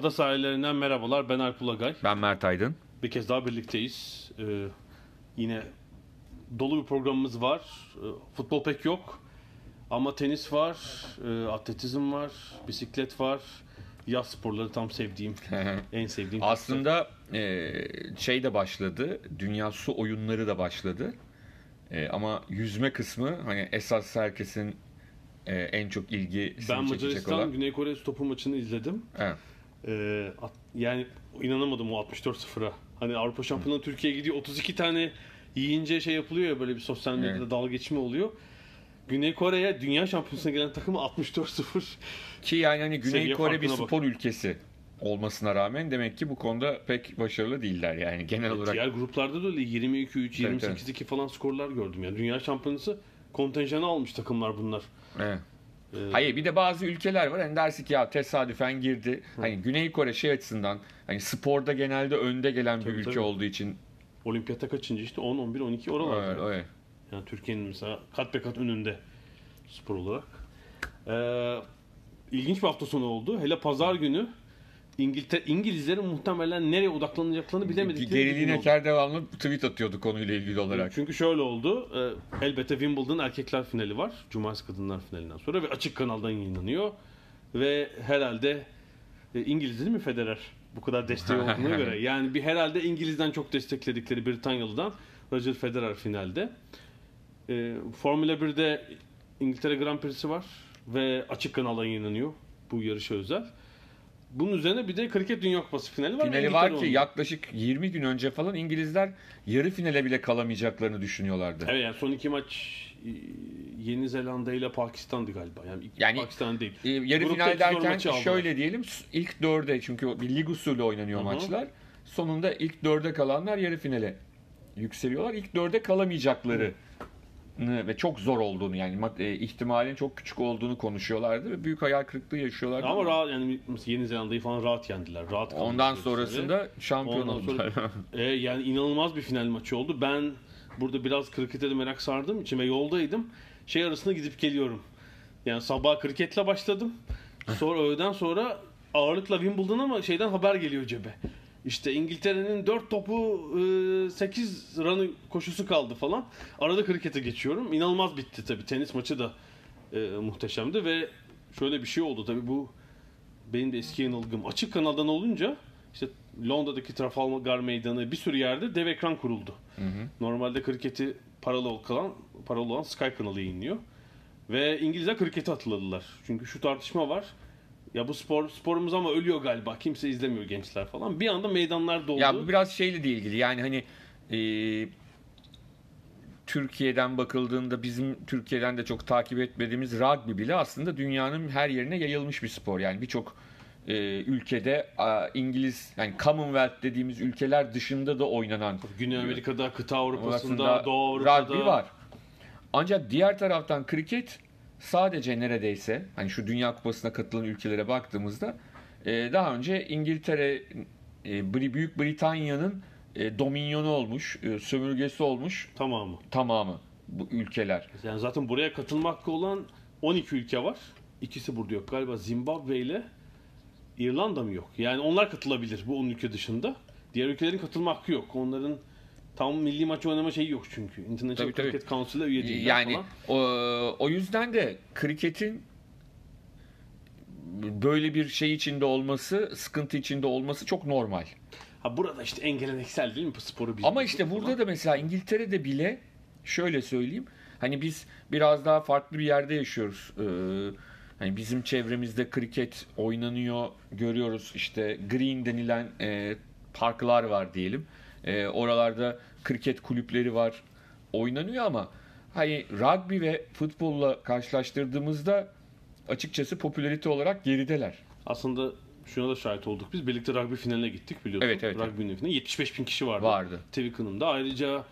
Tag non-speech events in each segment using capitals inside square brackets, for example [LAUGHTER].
Ada sahillerinden merhabalar. Ben Alp Ulagay. Ben Mert Aydın. Bir kez daha birlikteyiz. Ee, yine dolu bir programımız var. Ee, futbol pek yok. Ama tenis var, e, atletizm var, bisiklet var. Yaz sporları tam sevdiğim, [LAUGHS] en sevdiğim. Aslında e, şey de başladı. Dünya su oyunları da başladı. E, ama yüzme kısmı hani esas herkesin e, en çok ilgi ben çekecek Macaristan olan. Güney Kore topu maçını izledim. Evet. Ee, at- yani inanamadım o 64-0'a. Hani Avrupa Şampiyonu Türkiye gidiyor 32 tane yiyince şey yapılıyor ya böyle bir sosyal medyada Evet. dalga geçme oluyor. Güney Kore'ye dünya şampiyonasına gelen takımı 64-0. Ki yani hani Güney Seviye Kore bir spor ülkesi olmasına rağmen demek ki bu konuda pek başarılı değiller yani genel olarak. Diğer gruplarda da öyle 22-3, Evet, 28-2 falan skorlar gördüm. Yani dünya şampiyonası kontenjanı almış takımlar bunlar. Evet. Ee, Hayır bir de bazı ülkeler var hani dersi ki ya tesadüfen girdi. Hani Güney Kore şey açısından hani sporda genelde önde gelen bir Tabii, ülke tabii. olduğu için Olimpiyatta kaçıncı işte 10, 11, 12 oralarda. öyle, öyle. Yani Türkiye'nin mesela kat be kat önünde spor olarak. Ee, ilginç bir hafta sonu oldu. Hele pazar günü İngiltere, İngilizlerin muhtemelen nereye odaklanacaklarını bilemedikleri bir Geriliğin gün oldu. Eker devamlı tweet atıyordu konuyla ilgili olarak. Çünkü şöyle oldu. e, Elbette Wimbledon erkekler finali var. Cumartesi kadınlar finalinden sonra ve açık kanaldan yayınlanıyor. Ve herhalde e, İngiliz değil mi Federer? Bu kadar desteği [LAUGHS] olduğuna göre. Yani bir herhalde İngiliz'den çok destekledikleri Britanyalı'dan Roger Federer finalde. E, Formula 1'de İngiltere Grand Prix'si var ve açık kanaldan yayınlanıyor bu yarışa özel. Bunun üzerine bir de Kriket Dünya Kupası finali var. Finali var ki oynuyor. yaklaşık 20 gün önce falan İngilizler yarı finale bile kalamayacaklarını düşünüyorlardı. Evet yani son iki maç e, Yeni Zelanda ile Pakistan'dı galiba. Yani, Yani, Pakistan değil. Ee, yarı Grupta final derken şöyle diyelim ilk dörde çünkü bir lig usulü oynanıyor Hı hı. maçlar. Sonunda ilk dörde kalanlar yarı finale yükseliyorlar. İlk dörde kalamayacakları ve çok zor olduğunu yani e, ihtimalin çok küçük olduğunu konuşuyorlardı ve büyük hayal kırıklığı yaşıyorlardı. Ama rahat yani Yeni Zelanda'yı falan rahat yendiler. Rahat Ondan sonrasında şampiyon Ondan sonra-. [LAUGHS] E, yani inanılmaz bir final maçı oldu. Ben burada biraz krikete de merak sardığım için ve yoldaydım. Şey arasında gidip geliyorum. Yani sabah kriketle başladım. Sonra öğleden sonra ağırlıkla Wimbledon ama şeyden haber geliyor cebe. İşte İngiltere'nin 4 topu 8 run'ı koşusu kaldı falan. Arada krikete geçiyorum. İnanılmaz bitti tabii. Tenis maçı da e, muhteşemdi ve şöyle bir şey oldu tabii bu benim de eski yanılgım. Açık kanaldan olunca işte Londra'daki Trafalgar Meydanı bir sürü yerde dev ekran kuruldu. Normalde kriketi paralı kalan paralı olan Sky kanalı yayınlıyor. Ve İngilizler kriketi hatırladılar. Çünkü şu tartışma var. Ya bu spor sporumuz ama ölüyor galiba. Kimse izlemiyor gençler falan. Bir anda meydanlar doldu. Ya bu biraz şeyle de ilgili yani hani e, Türkiye'den bakıldığında bizim Türkiye'den de çok takip etmediğimiz rugby bile aslında dünyanın her yerine yayılmış bir spor. Yani birçok e, ülkede a, İngiliz yani Commonwealth dediğimiz ülkeler dışında da oynanan Güney Amerika'da, kıta Avrupa'sında, Doğu Avrupa'da. rugby var. Ancak diğer taraftan kriket sadece neredeyse hani şu Dünya Kupası'na katılan ülkelere baktığımızda e, daha önce İngiltere e, Büyük Britanya'nın e, dominyonu olmuş, e, sömürgesi olmuş Tamamı. tamamı bu ülkeler. Yani zaten buraya katılma hakkı olan 12 ülke var. İkisi burada yok. Galiba Zimbabwe ile İrlanda mı yok? Yani onlar katılabilir bu 10 ülke dışında. Diğer ülkelerin katılma hakkı yok. Onların tam milli maç oynama şeyi yok çünkü. International Tabii. Cricket Council'a üye değiller Yani falan. o, o yüzden de kriketin böyle bir şey içinde olması, sıkıntı içinde olması çok normal. Ha burada işte en geleneksel değil mi bu sporu biz Ama işte burada da mesela İngiltere'de bile şöyle söyleyeyim. Hani biz biraz daha farklı bir yerde yaşıyoruz. Ee, hani bizim çevremizde kriket oynanıyor, görüyoruz. İşte green denilen e, parklar var diyelim. E, oralarda kriket kulüpleri var. Oynanıyor ama hani rugby ve futbolla karşılaştırdığımızda açıkçası popülarite olarak gerideler. Aslında şuna da şahit olduk biz. Birlikte rugby finaline gittik biliyorsun. Evet, evet, Rugby finaline 75 bin kişi vardı. Vardı. Twickenham'da. Ayrıca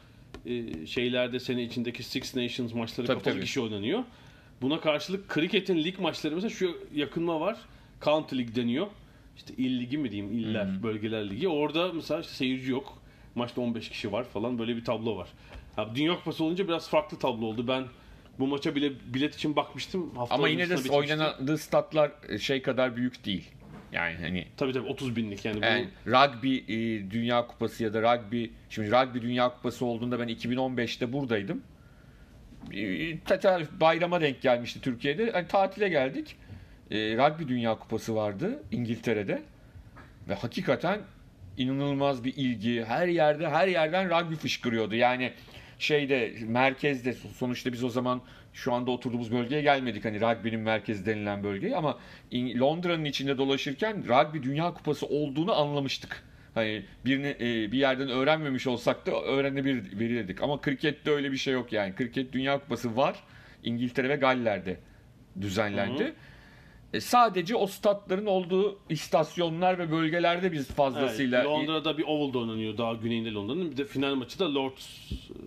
e, şeylerde sene içindeki Six Nations maçları Tabii, kapalı tabii. kişi oynanıyor. Buna karşılık kriketin lig maçları mesela şu yakınma var. County League deniyor. İşte il ligi mi diyeyim, iller, bölgeler ligi. Orada mesela işte seyirci yok. Maçta 15 kişi var falan böyle bir tablo var. Ya, Dünya Kupası olunca biraz farklı tablo oldu. Ben bu maça bile bilet için bakmıştım. Hafta Ama yine de bitmişti. oynandığı statlar şey kadar büyük değil. Yani hani Tabii tabii 30 binlik yani. bu- Yani rugby e, Dünya Kupası ya da rugby şimdi rugby Dünya Kupası olduğunda ben 2015'te buradaydım. E, bayrama denk gelmişti Türkiye'de. Hani tatile geldik. E, rugby Dünya Kupası vardı İngiltere'de. Ve hakikaten inanılmaz bir ilgi. Her yerde her yerden rugby fışkırıyordu. Yani şeyde merkezde sonuçta biz o zaman şu anda oturduğumuz bölgeye gelmedik hani rugby'nin merkezi denilen bölgeye ama Londra'nın içinde dolaşırken rugby Dünya Kupası olduğunu anlamıştık. Hani birini e, bir yerden öğrenmemiş olsak da öğrenebilirdik. Ama krikette öyle bir şey yok yani. Kriket Dünya Kupası var. İngiltere ve Galler'de düzenlendi. Hı hı. E, sadece o statların olduğu istasyonlar ve bölgelerde biz fazlasıyla Evet, Londra'da bir Oval'da oynanıyor daha güneyinde Londra'nın. Bir de final maçı da Lords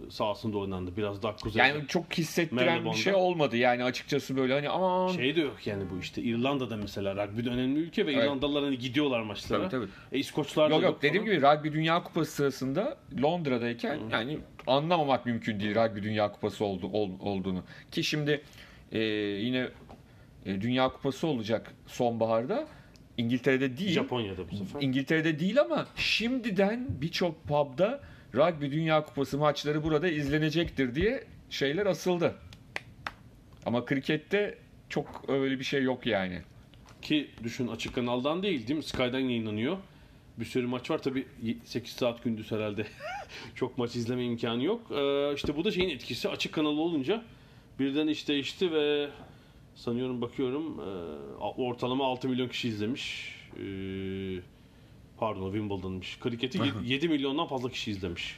sahasında oynandı. Biraz daha kuzeyde. yani çok hissettiren bir Marylebone'da. şey olmadı. Yani açıkçası böyle hani aman şey de yok yani bu işte İrlanda'da mesela rugby önemli ülke ve Evet. İrlandalılar hani gidiyorlar maçlara. Tabii, tabii. E, İskoçlar da Yok yok dediğim gibi rugby dünya kupası sırasında Londra'dayken yani anlamamak mümkün değil rugby dünya kupası oldu, ol- olduğunu. Ki şimdi e, yine e, dünya kupası olacak sonbaharda İngiltere'de değil. Japonya'da bu sefer. İngiltere'de değil ama şimdiden birçok pub'da rugby dünya kupası maçları burada izlenecektir diye şeyler asıldı. Ama krikette çok öyle bir şey yok yani. Ki düşün açık kanaldan değil değil mi? Sky'dan yayınlanıyor. Bir sürü maç var tabi 8 saat gündüz herhalde. [LAUGHS] Çok maç izleme imkanı yok. Ee, işte bu da şeyin etkisi. Açık kanalı olunca birden iş değişti ve sanıyorum bakıyorum e, ortalama 6 milyon kişi izlemiş. Ee, pardon Wimbledon'mış. Kriketi 7 milyondan fazla kişi izlemiş.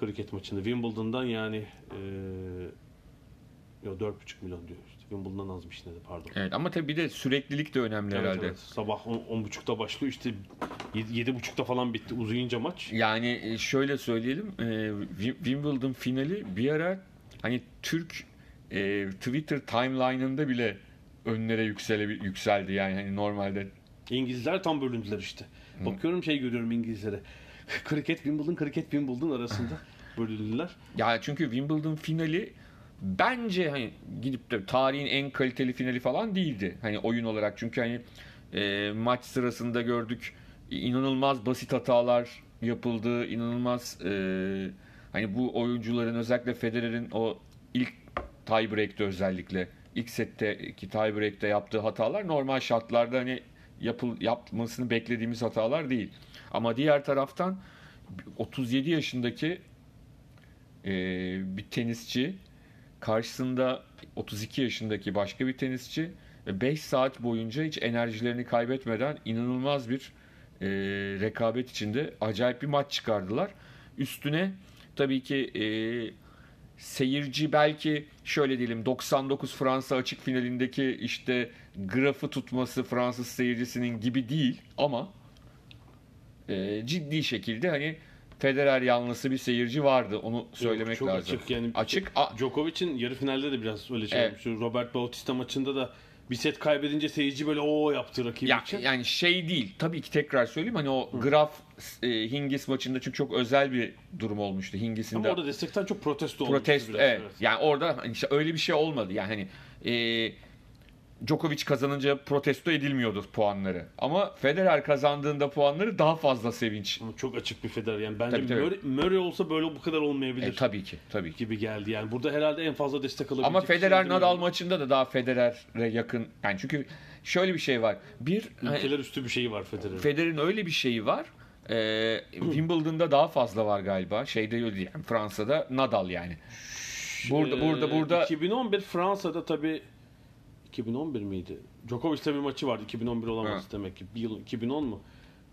Kriket maçını. Wimbledon'dan yani e, yok 4,5 milyon diyor. İşte Wimbledon'dan azmış yine de pardon. Evet ama tabii bir de süreklilik de önemli Evet, herhalde. evet. Sabah 10, 10.30'da başlıyor işte 7.30'da falan bitti uzayınca maç. Yani e, şöyle söyleyelim, e, Wi- Wimbledon finali bir ara hani Türk e, Twitter timeline'ında bile önlere yüksele, yükseldi yani hani normalde. İngilizler tam bölündüler işte. Bakıyorum şey görüyorum İngilizlere. [LAUGHS] kriket Wimbledon, kriket Wimbledon arasında bölündüler. Ya çünkü Wimbledon finali bence hani gidip de tarihin en kaliteli finali falan değildi. Hani oyun olarak çünkü hani e, maç sırasında gördük inanılmaz basit hatalar yapıldı. inanılmaz e, hani bu oyuncuların özellikle Federer'in o tiebreak'te özellikle ilk setteki tiebreak'te yaptığı hatalar normal şartlarda hani yapıl, yapmasını beklediğimiz hatalar değil. Ama diğer taraftan 37 yaşındaki e, bir tenisçi karşısında 32 yaşındaki başka bir tenisçi ve 5 saat boyunca hiç enerjilerini kaybetmeden inanılmaz bir e, rekabet içinde acayip bir maç çıkardılar. Üstüne tabii ki e, seyirci belki şöyle diyelim 99 Fransa açık finalindeki işte grafı tutması Fransız seyircisinin gibi değil ama e, ciddi şekilde hani Federer yanlısı bir seyirci vardı. Onu söylemek çok lazım. açık yani. Açık. Djokovic'in yarı finalde de biraz öyle şey Evet. Robert Bautista maçında da bir set kaybedince seyirci böyle o yaptı rakibi ya, için. yani şey değil. Tabii ki tekrar söyleyeyim. Hani o Graf e, Hingis maçında çünkü çok özel bir durum olmuştu. Hingis'in Ama de orada destekten çok protesto olmuştu protesto biraz. evet. Yani orada hani işte öyle bir şey olmadı. Yani hani e, Djokovic kazanınca protesto edilmiyordu puanları. Ama Federer kazandığında puanları daha fazla sevinç. Ama çok açık bir Federer yani. Bence Tabii, tabii. Murray, Murray olsa böyle bu kadar olmayabilir. E, tabii ki, tabii ki. gibi geldi yani. Burada herhalde en fazla destek alabilecek Ama kişi Federer. Nadal maçında da daha Federer'e yakın. Yani çünkü şöyle bir şey var. Bir hani Ülkeler üstü bir şeyi var Federer'in. Federer'in öyle bir şeyi var. Ee, Wimbledon'da daha fazla var galiba. Şeyde. Yani Fransa'da Nadal yani. Burada Ee, burada burada 2011 Fransa'da tabi 2011 miydi? Djokovic'le bir maçı vardı. 2011 olamaz Ha. demek ki. Bir yıl 2010 mu?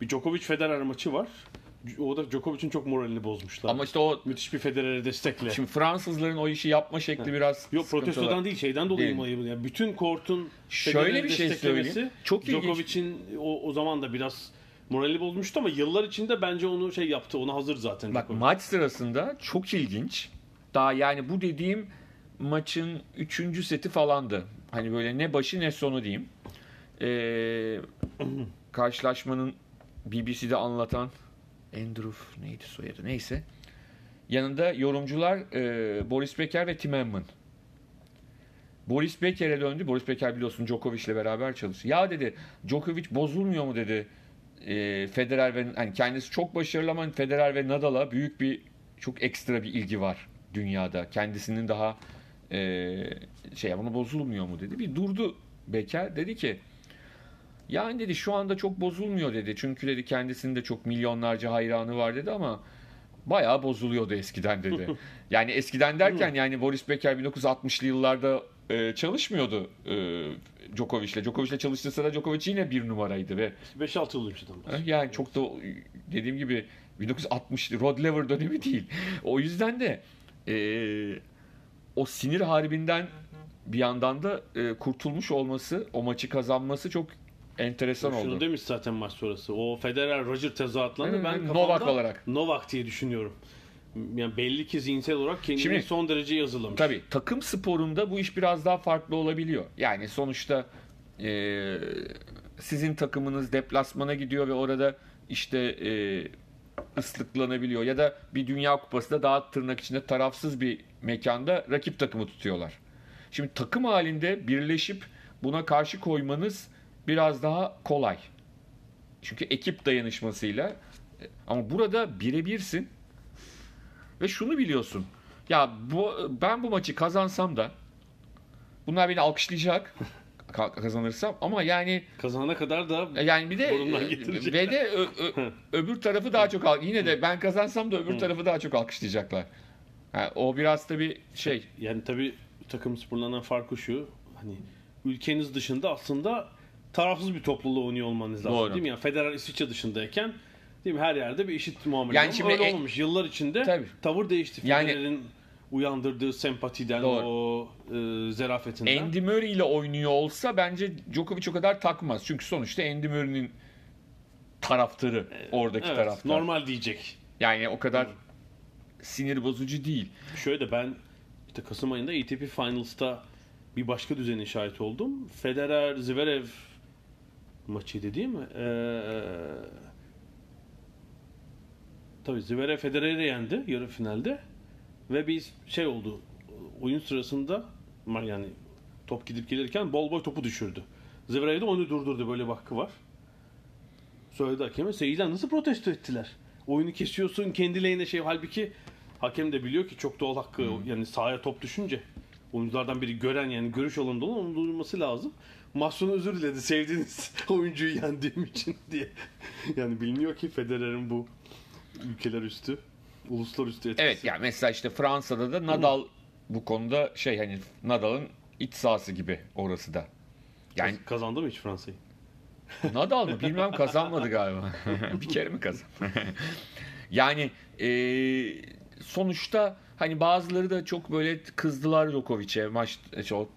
bir Djokovic Federer maçı var. O da Djokovic'in çok moralini bozmuşlar. Ama işte o müthiş bir Federer'e destekle. şimdi Fransızların o işi yapma şekli biraz Yok protestodan değil şeyden dolayı mı? Yani bütün kortun Şöyle bir şey söyleyeyim. Çok. Djokovic'in o, o zaman da biraz morali bozmuştu ama yıllar içinde bence onu şey yaptı. Ona hazır zaten. Bak Djokovic. maç sırasında çok ilginç. Daha yani bu dediğim maçın 3. seti falandı. Hani böyle ne başı ne sonu diyeyim. Ee, [CLEARS THROAT] karşılaşmanın BBC'de anlatan Andrew neydi soyadı neyse. Yanında yorumcular e, Boris Becker ve Tim Hamman. Boris Becker'e döndü. Boris Becker biliyorsun Djokovic'le beraber çalışıyor. Ya dedi Djokovic bozulmuyor mu dedi. E, Federer ve hani kendisi çok başarılı ama Federer ve Nadal'a büyük bir çok ekstra bir ilgi var dünyada. Kendisinin daha e, şey ama bozulmuyor mu dedi. Bir durdu Becker dedi ki yani dedi şu anda çok bozulmuyor dedi. Çünkü dedi kendisinin de çok milyonlarca hayranı var dedi ama bayağı bozuluyordu eskiden dedi. [LAUGHS] yani eskiden derken yani Boris Becker 1960'lı yıllarda e, çalışmıyordu e, Djokovic'le. Djokovic'le çalıştığı sırada Djokovic yine bir numaraydı ve 5-6 yıl önceden yani çok da dediğim gibi 1960 Rod Laver dönemi değil. O yüzden de e, o sinir harbinden bir yandan da e, kurtulmuş olması, o maçı kazanması çok enteresan Şunu oldu. demiş zaten maç sonrası. O Federer Roger tezahüratlarını Hı, ben kafamda Novak olarak. Novak diye düşünüyorum. Yani belli ki zihinsel olarak kendini Şimdi- son derece yazılamış. Tabii takım sporunda bu iş biraz daha farklı olabiliyor. Yani sonuçta e, sizin takımınız deplasmana gidiyor ve orada işte e, ıslıklanabiliyor ya da bir Dünya Kupası'nda daha tırnak içinde tarafsız bir mekanda rakip takımı tutuyorlar. Şimdi takım halinde birleşip buna karşı koymanız biraz daha kolay. Çünkü ekip dayanışmasıyla e, ama burada birebirsin ve şunu biliyorsun. Ya bu ben bu maçı kazansam da bunlar beni alkışlayacak ka- kazanırsam ama yani Kazanana kadar da yani bir de e, ve de ö- ö- öbür tarafı daha çok al- yine de ben kazansam da öbür tarafı daha çok alkışlayacaklar. Ha, o biraz da bir şey. yani tabii takım sporlarından farkı şu. Hani ülkeniz dışında aslında tarafsız bir topluluğu oynuyor olmanız lazım Doğru. değil mi? Yani Federer İsviçre dışındayken değil mi? Her yerde bir eşit muamele. Yani şimdi öyle en- olmamış. Yıllar içinde Tabii. tavır değişti. Yani- Federer'in uyandırdığı sempatiden, Doğru. o e, zerafetinden. Andy Murray ile oynuyor olsa bence Djokovic o kadar takmaz. Çünkü sonuçta Andy Murray'nin taraftarı oradaki evet, taraftar. normal diyecek. Yani o kadar sinir bozucu değil. Şöyle de ben işte Kasım ayında ATP Finals'ta bir başka düzenin şahit oldum. Federer Zverev maçıydı değil mi? Ee, tabii Zverev Federer'i yendi yarı finalde ve bir şey oldu. Oyun sırasında yani top gidip gelirken bol boy topu düşürdü. Zverev de onu durdurdu böyle bir hakkı var. Söyledi hakeme. Seyirciler nasıl protesto ettiler? Oyunu kesiyorsun kendi lehine şey halbuki hakem de biliyor ki çok doğal hakkı yani sahaya top düşünce oyunculardan biri gören yani görüş alanında olan onun duyulması lazım. Maç sonu özür diledi sevdiğiniz [LAUGHS] oyuncuyu yendiğim için diye. Yani biliniyor ki Federer'in bu ülkeler üstü, uluslar üstü etkisi. Evet yani mesela işte Fransa'da da Nadal bu konuda şey hani Nadal'ın iç sahası gibi orası da. Yani Kazandı mı hiç Fransa'yı? [LAUGHS] Nadal mı bilmem kazanmadı galiba. [LAUGHS] bir kere mi kazandı? [LAUGHS] yani e, sonuçta hani bazıları da çok böyle kızdılar Djokovic'e maç çok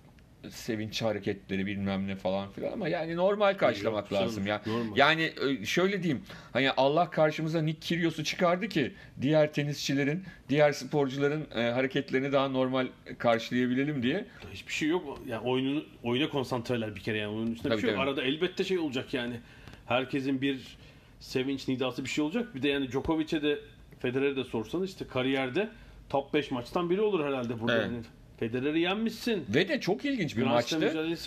sevinç hareketleri bilmem ne falan filan ama yani normal karşılamak Yok, lazım ya. normal. Yani e, şöyle diyeyim hani Allah karşımıza Nick Kyrgios'u çıkardı ki diğer tenisçilerin, diğer sporcuların e, hareketlerini daha normal karşılayabilelim diye. Hiçbir şey yok. Yani oyunun oyuna konsantreler bir kere yani. Onun üstünde Tabii, bir şey yok. Arada elbette şey olacak yani. Herkesin bir sevinç nidası bir şey olacak. Bir de yani Djokovic'e de Federer'e de sorsanız işte kariyerde top 5 maçtan biri olur herhalde burada. Evet. Yani Federer'i yenmişsin. Ve de çok ilginç bir Slam maçtı.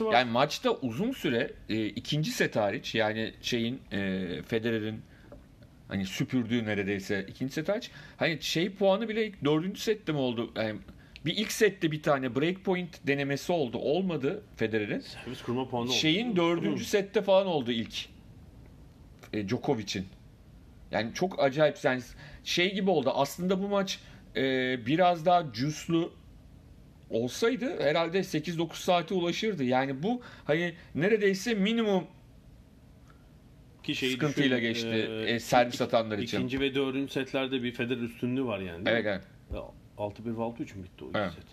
var. Yani maçta uzun süre e, ikinci set hariç yani şeyin e, Federer'in hani süpürdüğü neredeyse ikinci set hariç hani şey puanı bile ilk dördüncü sette mi oldu? Yani bir ilk sette bir tane breakpoint denemesi oldu. Olmadı Federer'in. Servis kurma puanı oldu. Şeyin dördüncü sette falan oldu ilk. E, Djokovic'in. Yani çok acayip. Yani şey gibi oldu. Aslında bu maç e, biraz daha cüslü olsaydı herhalde 8-9 saate ulaşırdı. Yani bu hani neredeyse minimum Ki şeyi sıkıntıyla düşün, geçti e, e, servis atanlar için. İkinci ve dördüncü setlerde bir Federer üstünlüğü var yani. Evet, evet. Ya, 6-1 ve 6-3 mü bitti o Evet. set?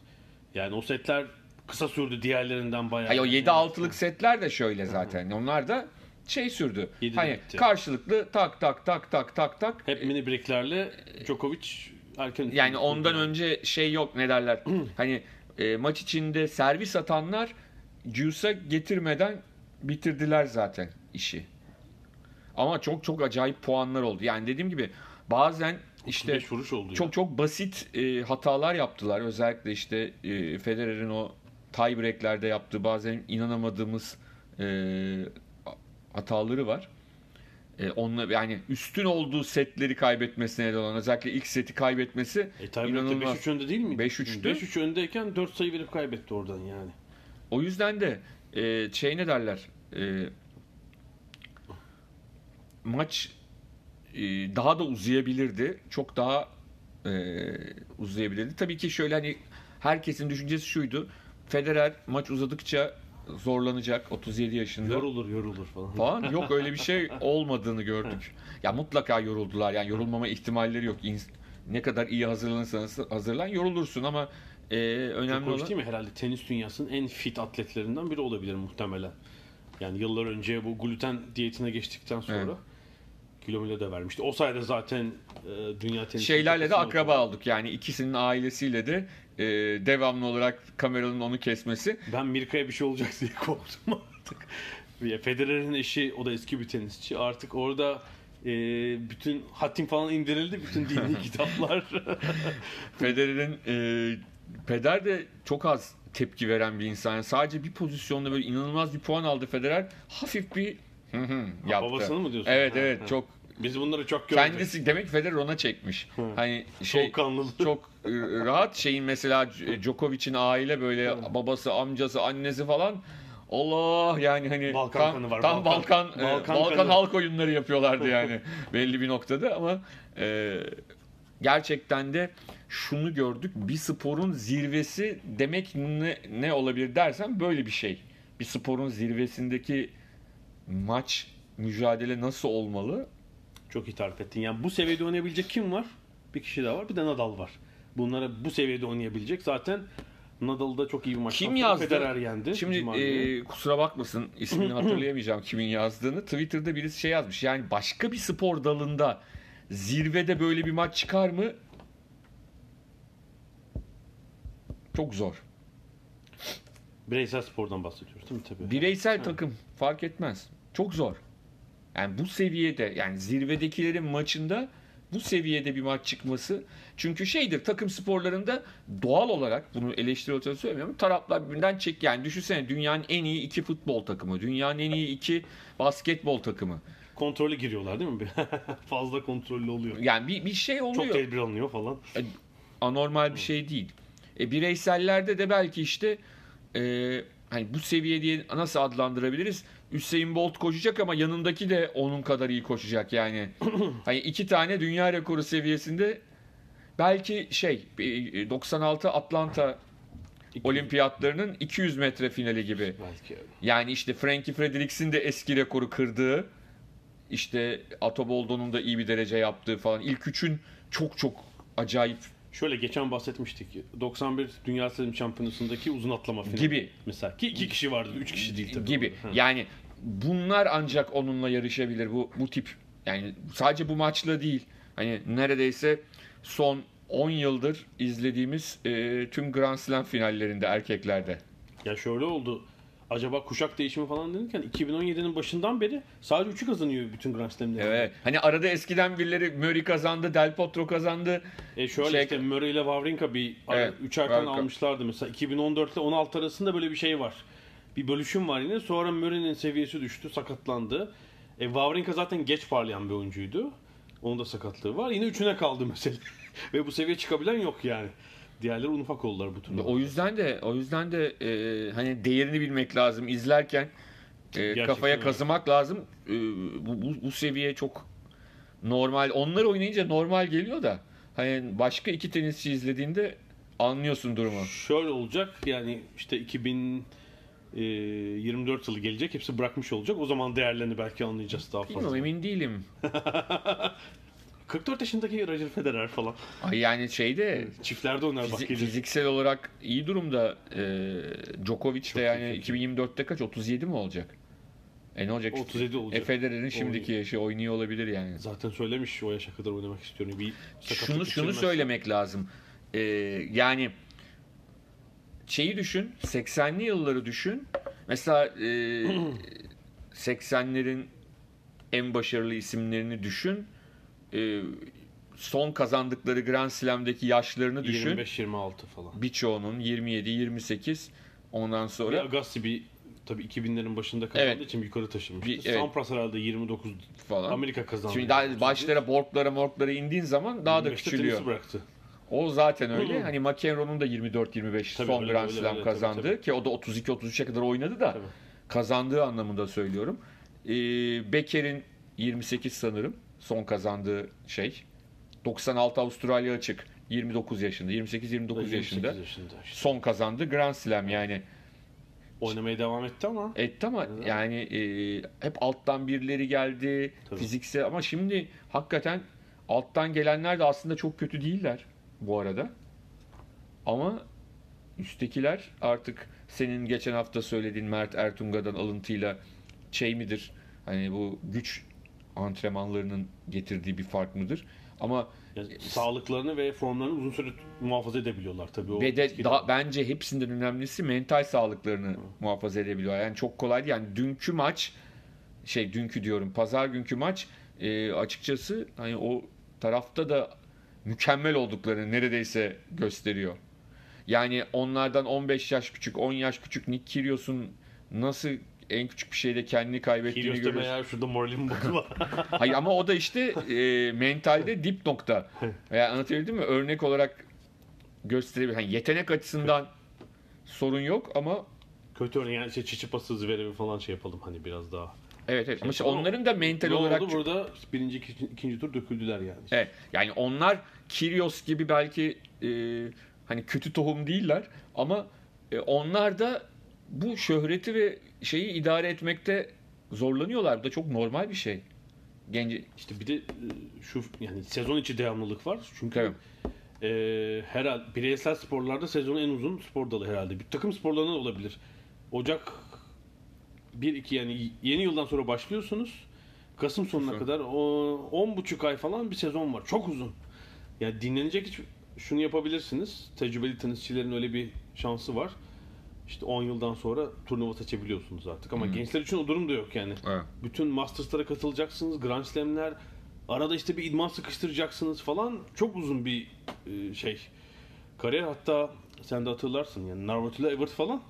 Yani o setler kısa sürdü diğerlerinden bayağı. Hayır, o Yani 7-6'lık setler de şöyle zaten. Onlar da şey sürdü. Hani bitti. karşılıklı tak tak tak tak tak tak. Hep mini breaklerle Djokovic erken Yani ondan önce şey yok ne derler. [CLEARS THROAT] hani e, maç içinde servis atanlar Juice'a getirmeden bitirdiler zaten işi. Ama çok çok acayip puanlar oldu. Yani dediğim gibi bazen işte 5 vuruş oldu. çok çok basit e, hatalar yaptılar. Özellikle işte e, Federer'in o tiebreak'lerde yaptığı bazen inanamadığımız e, hataları var. E, onunla yani üstün olduğu setleri kaybetmesine neden olan özellikle ilk seti kaybetmesi. E, tabii inanılmaz. 5-3 önde değil miydi? 5-3'tü. 5-3 öndeyken 4 sayı verip kaybetti oradan yani. O yüzden de e, şey ne derler e, maç e, daha da uzayabilirdi. Çok daha e, uzayabilirdi. Tabii ki şöyle hani herkesin düşüncesi şuydu. Federer maç uzadıkça zorlanacak 37 yaşında. Yorulur yorulur falan. falan. Yok [LAUGHS] öyle bir şey olmadığını gördük. Ya mutlaka yoruldular. Yani yorulmama ihtimalleri yok. Ne kadar iyi hazırlanırsanız hazırlan yorulursun ama e, önemli Djokovic olan değil mi? Herhalde tenis dünyasının en fit atletlerinden biri olabilir muhtemelen. Yani yıllar önce bu gluten diyetine geçtikten sonra Evet. kilomuyla da vermişti. O sayede zaten e, dünya tenis şeylerle de akraba olduk. Yani ikisinin ailesiyle de e, devamlı olarak kameranın onu kesmesi. Ben Mirka'ya bir şey olacak diye [LAUGHS] korktum artık. Ya Federer'in eşi o da eski bir tenisçi. Artık orada e, bütün hatim falan indirildi. Bütün dini [LAUGHS] kitaplar. [LAUGHS] Federer'in e, peder de çok az tepki veren bir insan. Yani sadece bir pozisyonda böyle inanılmaz bir puan aldı Federer. Hafif bir hı hı yaptı. babasını mı diyorsun? Evet Ha, evet ha. çok Biz bunları çok gördük. kendisi demek Federer ona çekmiş. Hani şey Soğukkanlılığı. çok e, rahat şeyin mesela Djokovic'in aile böyle babası, amcası, annesi falan Allah yani hani Balkan tam, kanı var, tam Balkan. Balkan e, Balkan Balkan, kanı. halk oyunları yapıyorlardı yani [LAUGHS] belli bir noktada ama e, gerçekten de şunu gördük bir sporun zirvesi demek ne, ne olabilir dersen böyle bir şey. Bir sporun zirvesindeki maç mücadele nasıl olmalı? Çok iyi tarif ettin. Yani bu seviyede oynayabilecek kim var? Bir kişi daha var. Bir de Nadal var. Bunlara bu seviyede oynayabilecek. Zaten Nadal'da çok iyi bir maç. Kim yaptı. yazdı? Federer yendi. Şimdi e, kusura bakmasın ismini hatırlayamayacağım kimin yazdığını. Twitter'da birisi şey yazmış. Yani başka bir spor dalında zirvede böyle bir maç çıkar mı? Çok zor. Bireysel spordan bahsediyoruz değil mi? Tabii. Bireysel takım fark etmez. Çok zor. Yani bu seviyede yani zirvedekilerin maçında bu seviyede bir maç çıkması çünkü şeydir takım sporlarında doğal olarak bunu eleştiri olarak söylemiyorum taraflar birbirinden çek yani düşünsene dünyanın en iyi iki futbol takımı dünyanın en iyi iki basketbol takımı Kontrollü giriyorlar değil mi? [LAUGHS] Fazla kontrollü oluyor. yani bir, bir şey oluyor Çok tedbir alınıyor falan. anormal bir şey değil. E, bireysellerde de belki işte e, hani bu seviye diye nasıl adlandırabiliriz? Hüseyin Bolt koşacak ama yanındaki de onun kadar iyi koşacak yani. [CLEARS THROAT] hani iki tane dünya rekoru seviyesinde belki şey e, 96 Atlanta olimpiyatlarının 200 metre finali gibi. Yani işte Frankie Fredericks'in de eski rekoru kırdığı, işte Atoboldo'nun da iyi bir derece yaptığı falan. İlk üçün çok çok acayip Şöyle geçen bahsetmiştik. 91 Dünya Selim Şampiyonası'ndaki uzun atlama finali. Gibi. Mesela. Ki iki kişi vardı. Üç kişi değil tabii. gibi. Yani bunlar ancak onunla yarışabilir bu bu tip. Yani sadece bu maçla değil. Hani neredeyse son 10 yıldır izlediğimiz e, tüm Grand Slam finallerinde erkeklerde. Ya şöyle oldu. Acaba kuşak değişimi falan denirken 2017'nin başından beri sadece 3'ü kazanıyor bütün Grand Slam'leri. Evet. Hani arada eskiden birileri Murray kazandı, Del Potro kazandı. E şöyle Şey- işte Murray ile Wawrinka bir Evet, 3 erken Wawrinka. almışlardı mesela. 2014 ile 16 arasında böyle bir şey var. Bir bölüşüm var yine. Sonra Murray'nin seviyesi düştü, sakatlandı. E, Wawrinka zaten geç parlayan bir oyuncuydu. Onun da sakatlığı var. Yine üçüne kaldı mesela. [LAUGHS] Ve bu seviye çıkabilen yok yani. Diğerleri un ufak oldular bu turnuva. O yüzden de o yüzden de e, hani değerini bilmek lazım izlerken e, kafaya öyle. kazımak lazım. E, bu, bu, bu seviye çok normal. Onlar oynayınca normal geliyor da hani başka iki tenisçi izlediğinde anlıyorsun durumu. Şöyle olacak yani işte 2000 e, 24 yılı gelecek. Hepsi bırakmış olacak. O zaman değerlerini belki anlayacağız daha Bilmiyorum fazla. emin değilim. [LAUGHS] 44 yaşındaki Roger Federer falan. Ay yani şeyde Çiftlerde bak fizi- gelir. fiziksel olarak iyi durumda. Ee, Djokovic de Çok yani iyi. 2024'te kaç? 37 mi olacak? E ne olacak? 37 olacak. E Federer'in şimdiki yaşı oynuyor olabilir yani. Zaten söylemiş o yaşa kadar oynamak istiyorum. Bir şunu şunu söylemek lazım. Ee, yani şeyi düşün, 80'li yılları düşün. Mesela e, [CLEARS THROAT] 80'lerin en başarılı isimlerini düşün. E, son kazandıkları Grand Slam'deki yaşlarını düşün. 25-26 falan. Birçoğunun 27, 28 ondan Bir sonra Agassi bir tabii 2000'lerin başında kazandığı Evet. için yukarı taşımıştı. Bir- evet. Sampras herhalde 29 falan. Amerika kazandı. Şimdi daha başlara borklara morklara indiğin zaman daha da 25'te küçülüyor. bıraktı. O zaten öyle. Hı. Hani McEnroe'nun da 24-25 Tabii son öyle, Grand Slam öyle, kazandı tabii, tabii. ki o da 32-33'e kadar oynadı da Tabii. kazandığı anlamında söylüyorum. Ee, Becker'in 28 sanırım son kazandığı şey. 96 Avustralya açık 29 yaşında 28-29 28 yaşında yaşında işte. son kazandı Grand Slam yani Oynamaya devam etti ama etti ama Evet. yani e, hep alttan birileri geldi Tabii. fiziksel ama şimdi hakikaten alttan gelenler de aslında çok kötü değiller bu arada. Ama üsttekiler artık senin geçen hafta söylediğin Mert Ertunga'dan alıntıyla şey midir? Hani bu güç antrenmanlarının getirdiği bir fark mıdır? Ama yani sağlıklarını ve formlarını uzun süre muhafaza edebiliyorlar tabii. O ve de daha, bence hepsinden önemlisi mental sağlıklarını muhafaza edebiliyor. Yani çok kolay değil. Yani dünkü maç şey dünkü diyorum pazar günkü maç e, açıkçası hani o tarafta da mükemmel olduklarını neredeyse gösteriyor. Yani onlardan 15 yaş küçük, 10 yaş küçük Nick Kyrgios'un nasıl en küçük bir şeyde kendini kaybettiğini deme görüyorsun. ya şurada moralim bozulma. [LAUGHS] Hayır ama o da işte e, mentalde dip nokta. Veya anlatabildim mi? Örnek olarak gösterebilir. Hani yetenek açısından sorun yok ama Kötü örneğin yani şey Çiçipası Zverev'i falan şey yapalım hani biraz daha. evet evet. Ama işte Ama onların da mental ne olarak oldu burada birinci ikinci, ikinci tur döküldüler yani. Evet. Yani onlar Kyrgios gibi belki e, hani kötü tohum değiller ama e, onlar da bu şöhreti ve şeyi idare etmekte zorlanıyorlar. Bu da çok normal bir şey. Genci İşte bir de e, şu yani sezon içi devamlılık var. Çünkü Tabii. e, herhalde bireysel sporlarda sezonun en uzun spor dalı herhalde. Bir takım sporlarında da olabilir. Ocak 1-2 yani yeni yıldan sonra başlıyorsunuz. Kasım sonuna Kasım. kadar o 10 buçuk ay falan bir sezon var. Çok uzun. Yani dinlenecek hiç şunu yapabilirsiniz. Tecrübeli tenisçilerin öyle bir şansı var. İşte 10 yıldan sonra turnuva seçebiliyorsunuz artık. Ama gençler için o durum da yok yani. Evet. Bütün Masters'lara katılacaksınız, Grand Slam'ler, arada işte bir idman sıkıştıracaksınız falan. Çok uzun bir e, şey. Kariyer hatta sen de hatırlarsın yani Navratilova Evert falan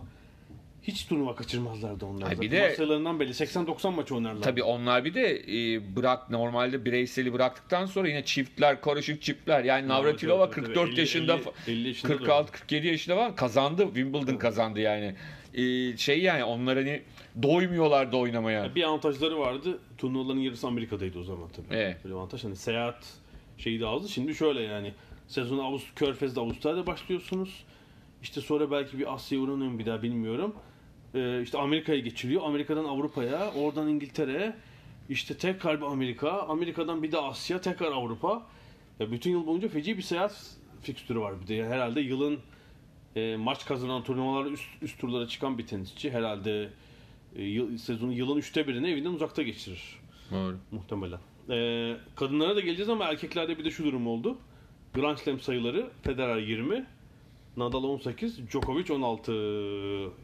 hiç turnuva kaçırmazlardı onlar. Ay bir de- Maçlarından belli 80-90 maç oynarlar. Tabii onlar bir de e, bırak normalde bireyseli bıraktıktan sonra yine çiftler, karışık çiftler. Yani Navratilova tabii, tabii. 44 50 yaşında, 50 50 yaşında da 46 47 yaşında var. Kazandı. Wimbledon kazandı yani. E, şey yani onlar hani doymuyorlardı oynamaya. Bir avantajları vardı. Turnuvaların yarısı Amerika'daydı o zaman tabii. Evet. Böyle avantaj hani seyahat şeyi de azdı. Şimdi şöyle yani sezonu Avust Körfez'de Avustralya'da başlıyorsunuz. İşte sonra belki bir Asya'ya uğranıyorum bir daha bilmiyorum. Ee, işte Amerika'ya geçiliyor. Amerika'dan Avrupa'ya, oradan İngiltere'ye. İşte tekrar bir Amerika, Amerika'dan bir de Asya, tekrar Avrupa. Ya bütün yıl boyunca feci bir seyahat fikstürü var bir de. Yani herhalde yılın e, maç kazanan turnuvalara üst, üst turlara çıkan bir tenisçi herhalde e, yıl, sezonun yılın üçte birini evinden uzakta geçirir Doğru. muhtemelen. Ee, kadınlara da geleceğiz ama erkeklerde bir de şu durum oldu. Grand Slam sayıları Federer 20, Nadal 18, Djokovic 16.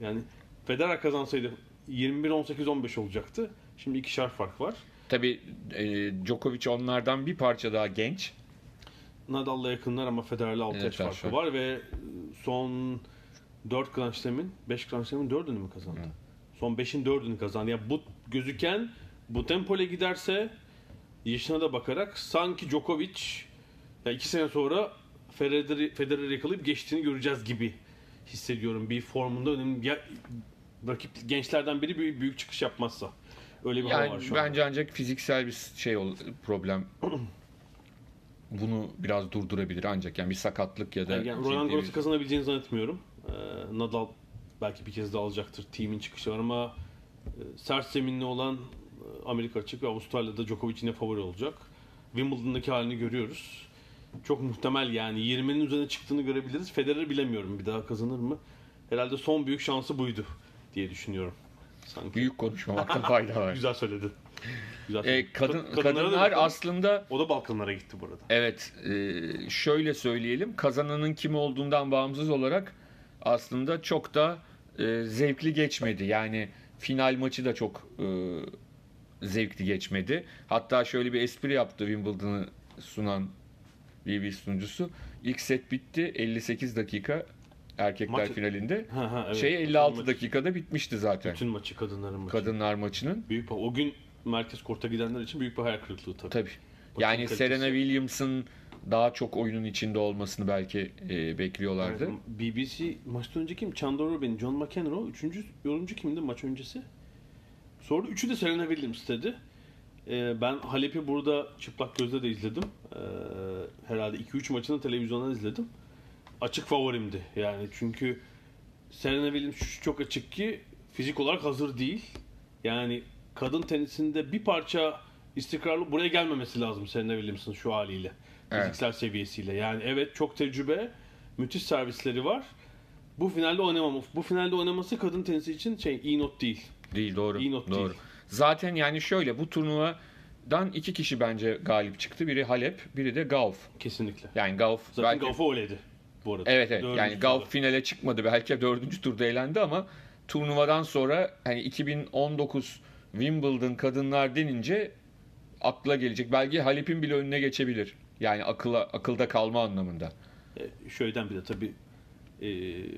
Yani Federer kazansaydı 21 18 15 olacaktı. Şimdi ikişer fark var. Tabii e, Djokovic onlardan bir parça daha genç. Nadal'la yakınlar ama Federer'le 6 Evet, yaş farkı fark. var ve son 4 Grand Slam'in 5 Grand Slam'in 4'ünü mü kazandı? Son 5'in 4'ünü kazandı. Yani bu gözüken bu tempoyla giderse yaşına da bakarak sanki Djokovic ya 2 sene sonra Federer'i Federer'i yakalayıp geçtiğini göreceğiz gibi hissediyorum. Bir formunda önemli ya, rakip gençlerden biri büyük, büyük çıkış yapmazsa. Öyle bir hava var Yani şu an. bence ancak fiziksel bir şey problem. [CLEARS THROAT] Bunu biraz durdurabilir ancak yani bir sakatlık ya da Yani, yani Roland Garros'u kazanabileceğini zannetmiyorum. Ee, Nadal belki bir kez daha alacaktır. Team'in çıkışı var ama e, sert zeminli olan e, Amerika açık ve Avustralya'da Djokovic yine favori olacak. Wimbledon'daki halini görüyoruz. Çok muhtemel yani 20'nin üzerine çıktığını görebiliriz. Federer bilemiyorum bir daha kazanır mı. Herhalde son büyük şansı buydu diye düşünüyorum. Sanki. Büyük konuşmamakta fayda var. [LAUGHS] Güzel söyledin. Güzel E, söyledin. kadın, Kad- kadınlara da kadınlar bakalım. aslında O da Balkanlara gitti bu arada. evet e, şöyle söyleyelim kazananın kim olduğundan bağımsız olarak aslında çok da e, zevkli geçmedi. Yani final maçı da çok e, zevkli geçmedi. Hatta şöyle bir espri yaptı Wimbledon'ı sunan BB sunucusu. İlk set bitti 58 dakika erkekler Maç- finalinde. Ha, ha, evet. Şey 56 Maç- dakikada bitmişti zaten. Bütün maçı kadınların maçı. Kadınlar maçının. Büyük o gün merkez korta gidenler için büyük bir hayal kırıklığı tabii. Tabii. Maçın Yani kalitesi. Serena Williams'ın daha çok oyunun içinde olmasını belki e, bekliyorlardı. Evet, BBC maçtan önce kim? Chandler Rubin, John McEnroe. Üçüncü yorumcu kimdi maç öncesi? Sonra üçü de Serena Williams dedi. Ee, ben Halep'i burada çıplak gözle de izledim. Ee, herhalde 2-3 maçını televizyondan izledim. Açık favorimdi yani çünkü Serena Williams şu çok açık ki fizik olarak hazır değil. Yani kadın tenisinde bir parça istikrarlı buraya gelmemesi lazım Serena Williams'ın şu haliyle. Evet. Fiziksel seviyesiyle. Yani evet çok tecrübe, müthiş servisleri var. Bu finalde oynamam. Bu finalde oynaması kadın tenisi için şey iyi not değil. Değil doğru. İyi not doğru. değil. Zaten yani şöyle bu turnuvadan iki kişi bence galip çıktı. Biri Halep, biri de Gauff. Kesinlikle. Yani Gauff Zaten belki Gauff'u öyleydi bu arada. Evet evet. Dördüncü Yani turda. finale çıkmadı. Belki dördüncü turda eğlendi ama turnuvadan sonra hani 2019 Wimbledon kadınlar denince akla gelecek. Belki Halep'in bile önüne geçebilir. Yani akıla, akılda kalma anlamında. E, şöyden bir de tabii e,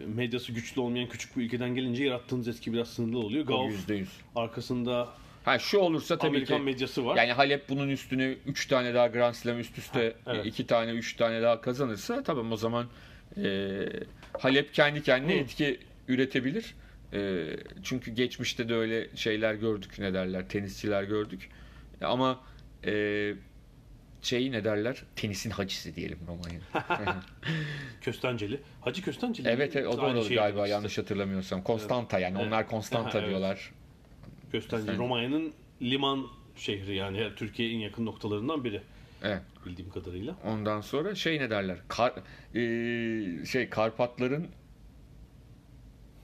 medyası güçlü olmayan küçük bir ülkeden gelince yarattığınız etki biraz sınırlı oluyor. Yüzde yüz. arkasında Ha şu olursa tabii Amerikan ki medyası var. yani Halep bunun üstüne 3 tane daha Grand Slam üst üste Ha, evet. 2 tane 3 tane daha kazanırsa tamam o zaman e, Halep kendi kendine Hı. etki üretebilir. E, çünkü geçmişte de öyle şeyler gördük ne derler tenisçiler gördük. Ama e, şey ne derler tenisin hacısı diyelim Romanya'nın. [LAUGHS] [LAUGHS] Köstenceli. Hacı Köstenceli. evet, evet o da olur galiba ikisi. yanlış hatırlamıyorsam. Konstanta yani Evet. onlar Konstanta [LAUGHS] Evet. diyorlar. Köstenceli. Köstenceli. Romanya'nın liman şehri yani en yakın noktalarından biri Evet. Bildiğim kadarıyla. Ondan sonra şey ne derler? Kar, e, şey Karpatların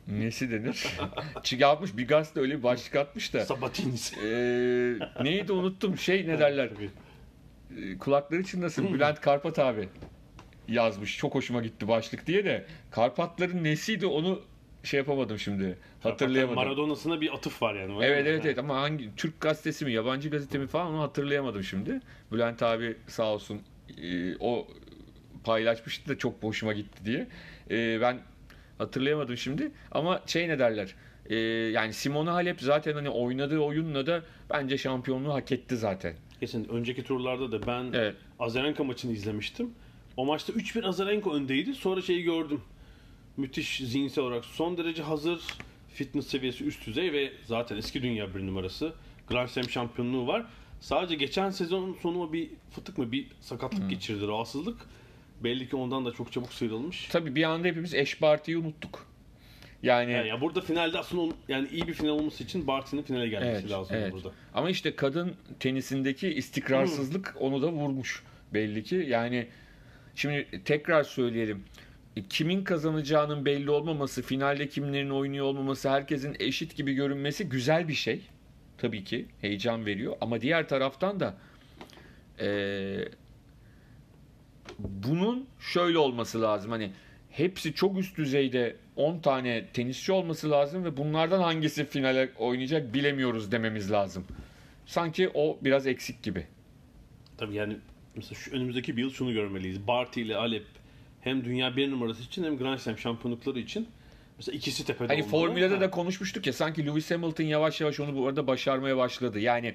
nesi denir? [LAUGHS] Çünkü yapmış bir gazete öyle bir başlık atmış da. Sabatinis. E, neydi unuttum. Şey ne derler? E, kulakları çınlasın. Bülent Karpat abi yazmış. Çok hoşuma gitti başlık diye de. Karpatların nesiydi onu şey yapamadım şimdi. Hatırlayamadım. Maradona'sına bir atıf var yani. Evet evet evet ama hangi Türk gazetesi mi yabancı gazete mi falan onu hatırlayamadım şimdi. Bülent abi sağ olsun e, o paylaşmıştı da çok hoşuma gitti diye. E, ben hatırlayamadım şimdi ama şey ne derler? E, yani Simona Halep zaten hani oynadığı oyunla da bence şampiyonluğu hak etti zaten. Kesin. Önceki turlarda da ben Evet. Azarenka maçını izlemiştim. O maçta 3-1 Azarenka öndeydi. Sonra şeyi gördüm. Müthiş zihinsel olarak son derece hazır. Fitness seviyesi üst düzey ve zaten eski dünya bir numarası. Grand Slam şampiyonluğu var. Sadece geçen sezonun sonu bir fıtık mı bir sakatlık geçirdi rahatsızlık. Belli ki ondan da çok çabuk sıyrılmış. Tabii bir anda hepimiz eş Barty'yi unuttuk. Yani Yani ya burada finalde aslında yani iyi bir final olması için Barty'nin finale gelmesi Evet, lazım evet. burada. Ama işte kadın tenisindeki istikrarsızlık onu da vurmuş belli ki. Yani şimdi tekrar söyleyelim. E, Kimin kazanacağının belli olmaması, finalde kimlerin oynuyor olmaması, herkesin eşit gibi görünmesi güzel bir şey. Tabii ki heyecan veriyor. Ama diğer taraftan da eee, bunun şöyle olması lazım. Hani hepsi çok üst düzeyde 10 tane tenisçi olması lazım ve bunlardan hangisi finale oynayacak bilemiyoruz dememiz lazım. Sanki o biraz eksik gibi. Tabii yani mesela şu önümüzdeki bir yıl şunu görmeliyiz. Barty ile Alep hem dünya bir numarası için hem Grand Slam şampiyonlukları için mesela ikisi tepede Hani Ha. de konuşmuştuk ya sanki Lewis Hamilton yavaş yavaş onu bu arada başarmaya başladı. Yani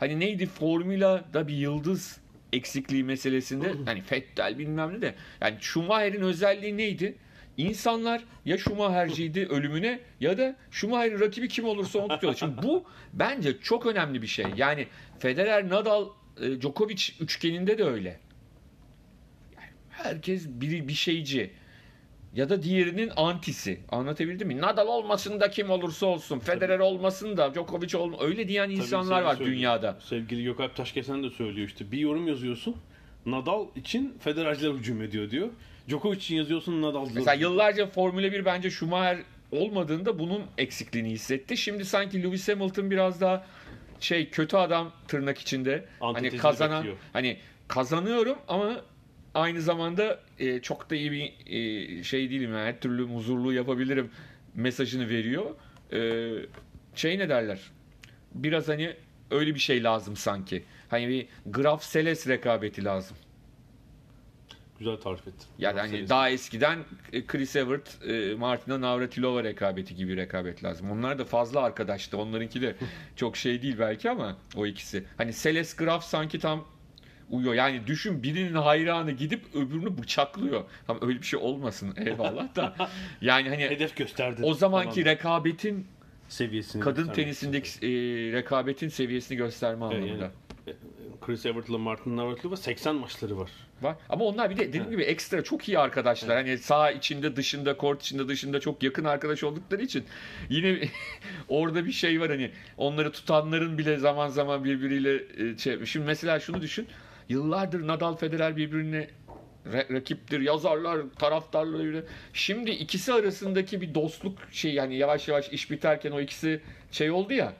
hani neydi formülada bir yıldız eksikliği meselesinde hani Fettel bilmem ne de yani Schumacher'in özelliği neydi? İnsanlar ya Schumacher'ciydi ölümüne ya da Schumacher'in rakibi kim olursa onu tutuyordu. Şimdi bu bence çok önemli bir şey. Yani Federer, Nadal, e, Djokovic üçgeninde de öyle. Herkes biri bir şeyci. ya da diğerinin antisi. Anlatabildim mi? Nadal olmasın da kim olursa olsun. Federer olmasın da Djokovic olmasın. Öyle diyen insanlar var söylüyor. dünyada. Sevgili Gökalp Taşkesen de söylüyor işte. Bir yorum yazıyorsun. Nadal için Federerciler hücum ediyor diyor. Djokovic için yazıyorsun Nadal'cılar. Mesela yıllarca Formula 1 bence Schumacher olmadığında bunun eksikliğini hissetti. Şimdi sanki Lewis Hamilton biraz daha şey kötü adam tırnak içinde. Hani Antitezini kazanan bekliyor. hani kazanıyorum ama aynı zamanda e, çok da iyi bir e, şey değilim yani her türlü muzurluğu yapabilirim mesajını veriyor. E, şey ne derler? Biraz hani öyle bir şey lazım sanki. Hani bir Graf Seles rekabeti lazım. Güzel tarif ettin. Yani hani daha eskiden e, Chris Evert, e, Martina Navratilova rekabeti gibi rekabet lazım. Onlar da fazla arkadaştı. Onlarınki de [LAUGHS] çok şey değil belki ama o ikisi. Hani Seles Graf sanki tam uyuyor. Yani düşün birinin hayranı gidip öbürünü bıçaklıyor. Tam öyle bir şey olmasın eyvallah da. [LAUGHS] Yani hani hedef gösterdi. o zamanki falan. rekabetin seviyesini kadın tenisindeki e, rekabetin seviyesini gösterme anlamında. yani Chris Evert'la Martin Navratilova 80 maçları var. Var. Ama onlar bir de dediğim gibi ekstra çok iyi arkadaşlar. Hani sağ içinde, dışında, kort içinde, dışında çok yakın arkadaş oldukları için yine [LAUGHS] orada bir şey var hani onları tutanların bile zaman zaman birbiriyle e, şey. Şimdi mesela şunu düşün. Yıllardır Nadal Federer birbirine ra- rakiptir, yazarlar, taraftarlar. Şimdi ikisi arasındaki bir dostluk şey yani yavaş yavaş iş biterken o ikisi şey oldu ya.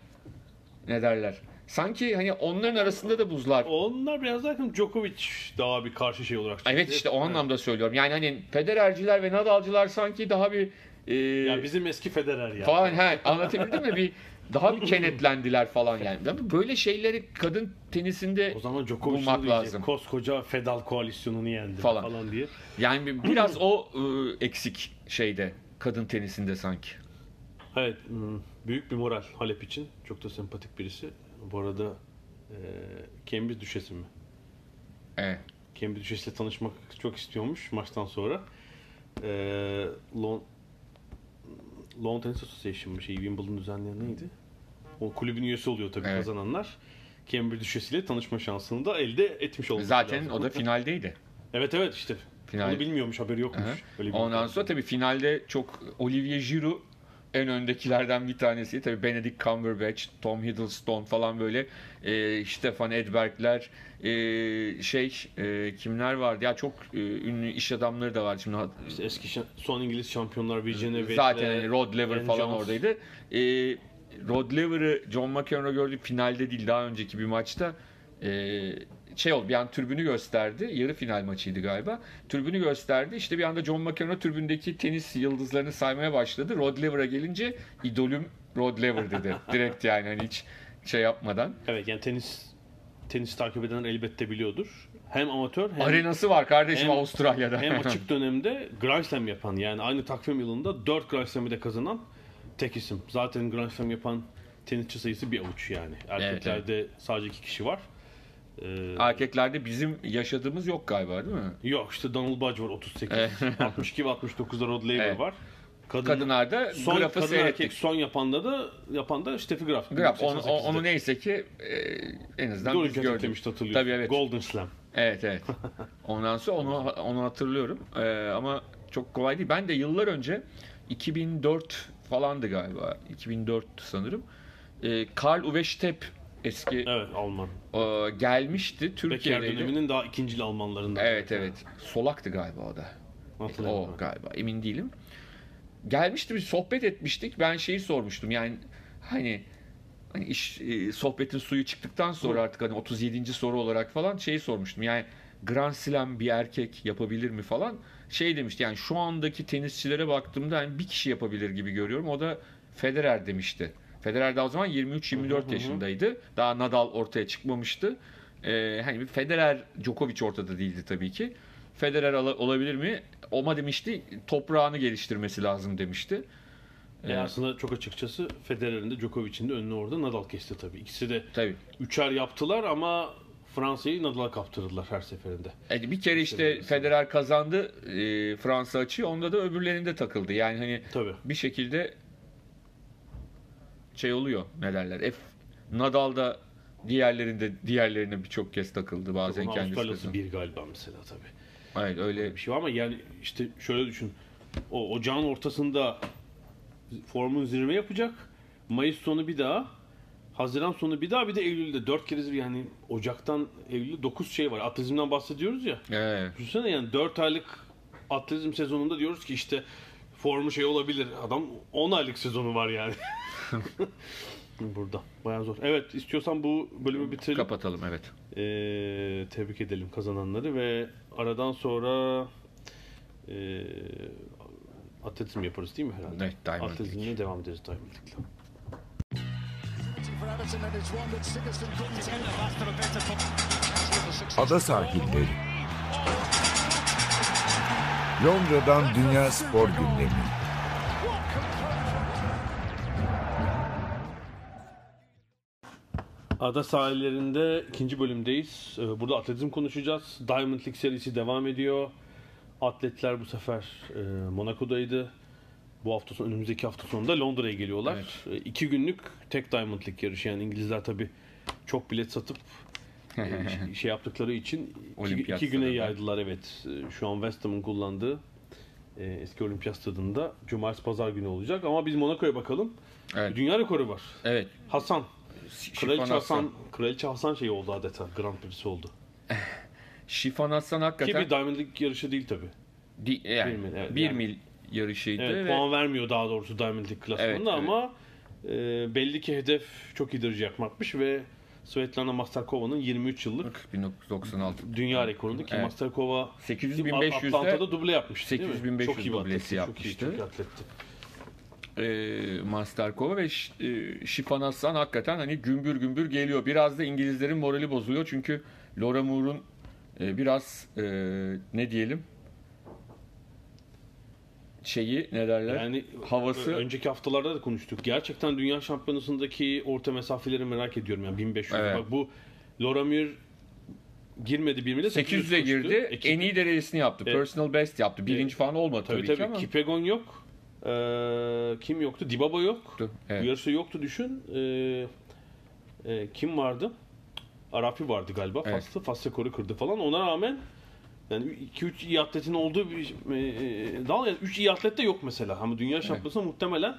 Ne derler? Sanki hani onların arasında da buzlar Onlar biraz daha Djokovic daha bir karşı şey olarak çıktı. Evet işte o anlamda söylüyorum. Yani hani Federerciler ve Nadalcılar sanki daha bir e, Ya bizim eski Federer ya. falan he, anlatabildim mi? Bir daha bir kenetlendiler falan yani. Değil mi? Böyle şeyleri kadın tenisinde O zaman Djokovic bulmak lazım. Koskoca Fedal koalisyonunu yendi Falan. falan, diye. yani bir- biraz o e, eksik şeyde kadın tenisinde sanki. Evet, hmm, büyük bir moral Halep için. Çok da sempatik birisi. Bu arada e, Cambridge Düşesi mi? Evet. Cambridge Düşesi'yle tanışmak çok istiyormuş maçtan sonra. E, Lon Lawn Tennis Association mı şey Wimbledon düzenleyen neydi? O kulübün üyesi oluyor tabii Evet. kazananlar. Cambridge Düşesi'yle tanışma şansını da elde etmiş olması Zaten lazım. o da finaldeydi. Evet evet işte. Final. Onu bilmiyormuş haberi yokmuş. Öyle bir Ondan sonra tabii finalde çok Olivier Giroud en öndekilerden bir tanesi. Tabii Benedict Cumberbatch, Tom Hiddleston falan böyle e, Stefan Edberg'ler e, şey e, kimler vardı? Ya çok e, ünlü iş adamları da var şimdi. İşte eski son İngiliz şampiyonlar Virginia Wade Zaten hani Rod Laver Ben falan Jones. oradaydı. E, Rod Laver'ı John McEnroe gördü finalde değil daha önceki bir maçta. E, şey oldu bir an türbünü gösterdi. Yarı final maçıydı galiba. Türbünü gösterdi. İşte bir anda John McEnroe türbündeki tenis yıldızlarını saymaya başladı. Rod Laver'a gelince idolüm Rod Laver dedi. [LAUGHS] Direkt yani hani hiç şey yapmadan. Evet yani tenis tenis takip edenler elbette biliyordur. Hem amatör hem, Arenası var kardeşim hem- Avustralya'da. hem [LAUGHS] açık dönemde Grand Slam yapan yani aynı takvim yılında 4 Grand Slam'ı da kazanan tek isim. Zaten Grand Slam yapan tenisçi sayısı bir avuç yani. Erkeklerde sadece iki kişi var. Ee, Erkeklerde bizim yaşadığımız yok galiba değil mi? yok işte Donald Budge var 38. 62 [LAUGHS] ve 69'da Rod Laver Evet. var. Kadın, Kadınlarda son, grafı kadın seyrettik. erkek son yapanda da yapan da Steffi Graf. Graf, onu, 88'de. onu neyse ki e, en azından Doğru biz gördük. hatırlıyorum. Tabii evet. Golden Slam. Evet evet. [LAUGHS] Ondan sonra onu onu hatırlıyorum. Ee, ama çok kolay değil. Ben de yıllar önce 2004 falandı galiba. 2004 sanırım. Ee, Karl Uwe Stepp eski Evet Alman. e, gelmişti Becker Türkiye'deydi. döneminin daha ikincil Almanlarından. Evet evet. Solaktı galiba o da. O galiba emin değilim. Gelmişti bir sohbet etmiştik. Ben şeyi sormuştum yani hani hani iş e, sohbetin suyu çıktıktan sonra artık hani 37. soru olarak falan şeyi sormuştum. Yani Grand Slam bir erkek yapabilir mi falan. Şey demişti yani şu andaki tenisçilere baktığımda hani bir kişi yapabilir gibi görüyorum. O da Federer demişti. Federer daha o zaman 23-24 yaşındaydı. Daha Nadal ortaya çıkmamıştı. Ee, hani bir Federer, Djokovic ortada değildi tabii ki. Federer olabilir mi? Oma demişti. Toprağını geliştirmesi lazım demişti. E aslında çok açıkçası Federer'in de Djokovic'in de önünü orada Nadal kesti tabii. İkisi de Tabii. üçer yaptılar ama Fransa'yı Nadal'a kaptırdılar her seferinde. Yani bir kere işte Federer kazandı e, Fransa açığı. Onda da öbürlerinde takıldı. Yani hani Tabii. bir şekilde şey oluyor ne derler. F Nadal da diğerlerinde diğerlerine birçok kez takıldı. Bazen Onun kendisi Avustralya'sı bir galiba mesela tabii. Evet öyle Bir şey var ama yani işte şöyle düşün. o ocağın ortasında formun zirve yapacak. Mayıs sonu bir daha. Haziran sonu bir daha bir de Eylül'de. Dört kere yani Ocak'tan Eylül'de 9 şey var. Atletizmden bahsediyoruz ya. Evet. Düşünsene yani 4 aylık atletizm sezonunda diyoruz ki işte formu şey olabilir. Adam 10 aylık sezonu var yani. [LAUGHS] Burada. Bayağı zor. Evet istiyorsan bu bölümü bitirelim. Kapatalım evet. Ee, tebrik edelim kazananları ve aradan sonra e, atletizm yaparız değil mi herhalde? Evet, Diamond Atletizmle devam ederiz Diamond League'le. for Everton Londra'dan Dünya Spor Gündemi. Ada sahillerinde ikinci bölümdeyiz. Ee, Burada atletizm konuşacağız. Diamond League serisi devam ediyor. Atletler bu sefer e, Monaco'daydı. Bu hafta sonu, önümüzdeki hafta sonunda Londra'ya geliyorlar. Evet. E, İki günlük tek Diamond League yarışı. Yani İngilizler tabii çok bilet satıp şey yaptıkları için iki, iki güne yaydılar evet. E, Şu an West Ham'ın kullandığı e, eski olimpiyat stadında cumartesi pazar günü olacak. Ama biz Monaco'ya bakalım. Evet. Dünya rekoru var. Evet. Hasan. Kraliçe Hasan. Hasan, Kraliçe Hasan şey oldu adeta. Grand Prix'si oldu. [LAUGHS] Şifan Hasan Ki hakikaten bir Diamond League yarışı değil tabi. di- yani, bir mil, evet, bir yani. mil yarışıydı Evet, ve puan vermiyor daha doğrusu Diamond League klasmanında Evet, evet. ama e, belli ki hedef çok iyidir yapmakmış ve Svetlana Masterkova'nın 23 yıllık 1996 dünya rekorunda ki Evet. Masterkova 800 Atlanta'da 1500'de duble yapmış. değil mi? 800-1500 Çok iyi dublesi atletti, Çok iyi, yapmıştı. çok atletti. e, Masterkova ve e, Şifan Hasan hakikaten hani gümbür gümbür geliyor. Biraz da İngilizlerin morali bozuluyor çünkü Laura Moore'un e, biraz e, ne diyelim şeyi ne derler Yani havası önceki haftalarda da konuştuk. Gerçekten dünya şampiyonasındaki orta mesafeleri merak ediyorum yani 1500. Evet. Bak bu Loramir girmedi bir mile 800'e girdi. Ekip- En iyi derecesini yaptı. Evet. Personal best yaptı. Birinci falan olmadı Tabii tabii, tabii. ki ama. Kipegon yok. Ee, kim yoktu? Dibaba yok. Yoktu, evet. Bu yarısı yoktu düşün. Ee, e, kim Arafi vardı galiba. Evet. Faslı. Fas rekoru kırdı falan. Ona rağmen yani 2-3 iyi atletin olduğu bir e, dal yani 3 iyi atlet de yok mesela. Ama dünya şampiyonasında muhtemelen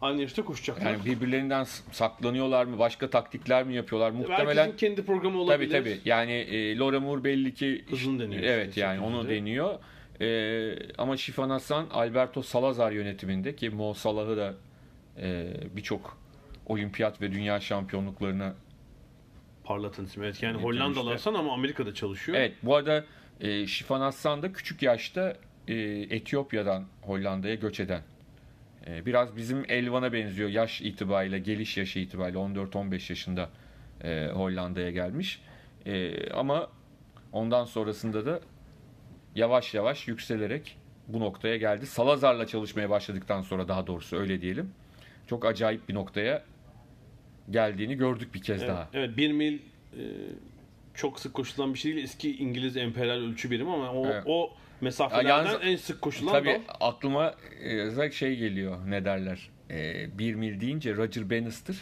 aynı yarışta koşacaklar. Yani birbirlerinden saklanıyorlar mı? Başka taktikler mi yapıyorlar? Muhtemelen Herkesin kendi programı tabii olabilir. tabii. Yani e, Laura Moore belli ki Hızını deniyor Evet işte, yani onu 800'de. deniyor. E, ama Şifan Hasan Alberto Salazar yönetiminde ki Mo Salah'ı da e, birçok olimpiyat ve dünya şampiyonluklarına Parlatan isim. Evet yani Getirmişler. Hollandalı ama Amerika'da çalışıyor. Evet bu arada e, Şifan Hassan da küçük yaşta e, Etiyopya'dan Hollanda'ya göç eden. E, biraz bizim Elvan'a benziyor yaş itibariyle, geliş yaşı itibariyle 14-15 yaşında e, Hollanda'ya gelmiş. E, ama ondan sonrasında da yavaş yavaş yükselerek bu noktaya geldi. Salazar'la çalışmaya başladıktan sonra daha doğrusu öyle diyelim. Çok acayip bir noktaya geldiğini gördük bir kez Evet, daha. evet 1 mil e, çok sık koşulan bir şey değil. Eski İngiliz emperyal ölçü birimi ama o, Evet. o mesafelerden Ya yalnız- en sık koşulan Tabii dal. aklıma e, özellikle şey geliyor ne derler. E, bir mil deyince Roger Bannister.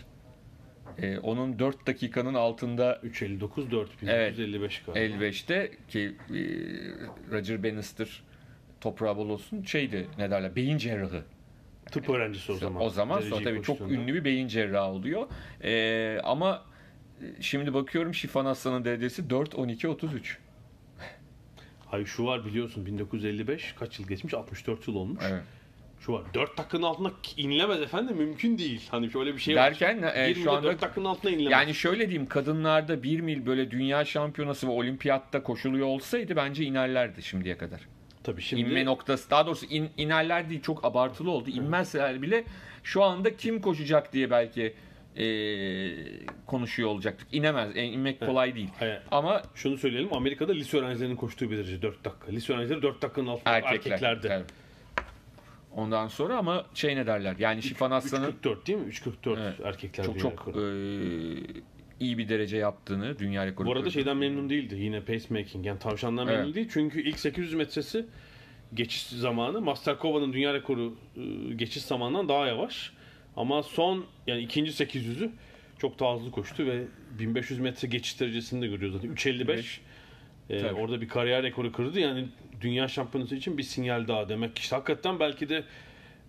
E, onun 4 dakikanın altında 359 4000 Evet. 155 galiba. 55'te ki e, Roger Bannister toprağı bol olsun şeydi ne derler beyin cerrahı. Tıp öğrencisi o zaman. O zaman sonra tabii çok ünlü bir beyin cerrahı oluyor. E, ama şimdi bakıyorum Şifan Aslan'ın derecesi 4 12 33. Hayır şu var biliyorsun 1955 kaç yıl geçmiş 64 yıl olmuş. Evet. Şu var 4 dakikanın altına inilemez efendim mümkün değil. Hani şöyle bir şey var. Derken e, 20 şu anda 4 dakikanın altına inilemez. Yani şöyle diyeyim kadınlarda 1 mil böyle dünya şampiyonası ve olimpiyatta koşuluyor olsaydı bence inerlerdi şimdiye kadar. tabii şimdi İnme noktası daha doğrusu in, inerler değil çok abartılı oldu. İnmezseler bile şu anda kim koşacak diye belki eee, konuşuyor olacaktık. İnemez. Yani inmek kolay değil. Hayır. Ama şunu söyleyelim Amerika'da lise öğrencilerinin koştuğu bir derece 4 dakika. Lise öğrencileri 4 dakikanın altında erkekler. erkeklerde. tabii. Ondan sonra ama şey ne derler? Yani Şifan Aslan'ın 3.44 değil mi? 3.44 Evet. erkekler çok çok eee, iyi bir derece yaptığını dünya rekoru. Bu arada şeyden memnun değildi. Yine pacemaking. Yani tavşandan Evet. memnun değil. Çünkü ilk 800 metresi geçiş zamanı Masterkova'nın dünya rekoru e, geçiş zamanından daha yavaş. Ama son yani ikinci 800'ü çok daha hızlı koştu ve 1500 metre geçiş derecesini de görüyoruz zaten. 3.55 Ee, orada bir kariyer rekoru kırdı. Yani dünya şampiyonası için bir sinyal daha demek. İşte hakikaten belki de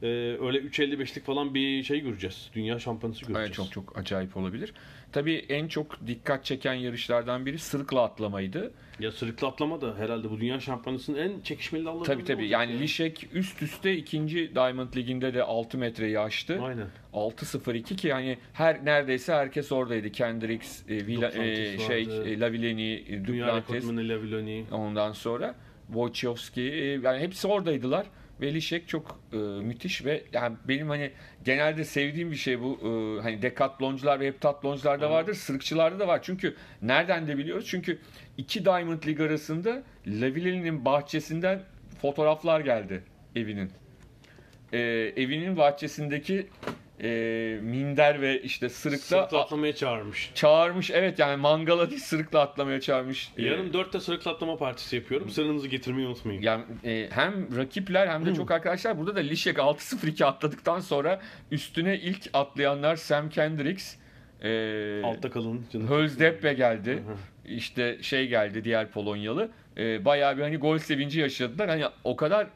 e, öyle 3.55'lik falan bir şey göreceğiz. Dünya şampiyonası göreceğiz. Evet, çok çok acayip olabilir. Tabii en çok dikkat çeken yarışlardan biri sırıkla atlamaydı. Ya sırıklı atlama da herhalde bu dünya şampiyonasının en çekişmeli dallarından Tabii tabii. Yani ya. Lişek üst üste ikinci Diamond Ligi'nde de 6 metreyi aştı. Aynen. 6-0-2 ki yani her neredeyse herkes oradaydı. Kendricks, e, Duplantis e, şey, e, Lavilleni, e, Dünya Duplantis, Laviloni. ondan sonra Wojciechowski e, yani hepsi oradaydılar. Ve Lişek çok e, müthiş ve yani benim hani genelde sevdiğim bir şey bu e, hani dekatloncular ve heptatloncularda vardır, sırıkçılarda da var. Çünkü nereden de biliyoruz? Çünkü iki Diamond League arasında Lavilleni'nin bahçesinden fotoğraflar geldi evinin. E, evinin bahçesindeki e, minder ve işte sırıkta Sırıkla atlamaya çağırmış. çağırmış. Evet yani mangala değil sırıkla atlamaya çağırmış. E, Yarın dörtte sırıkla atlama partisi yapıyorum. Sırrınızı getirmeyi unutmayın. Yani e, hem rakipler hem de çok arkadaşlar burada da Lişek 6-0-2 atladıktan sonra üstüne ilk atlayanlar Sam Kendricks, e, Altta kalın. Canım. Hölzdeppe geldi. İşte şey geldi diğer Polonyalı. E, bayağı bir hani gol sevinci yaşadılar. Hani o kadar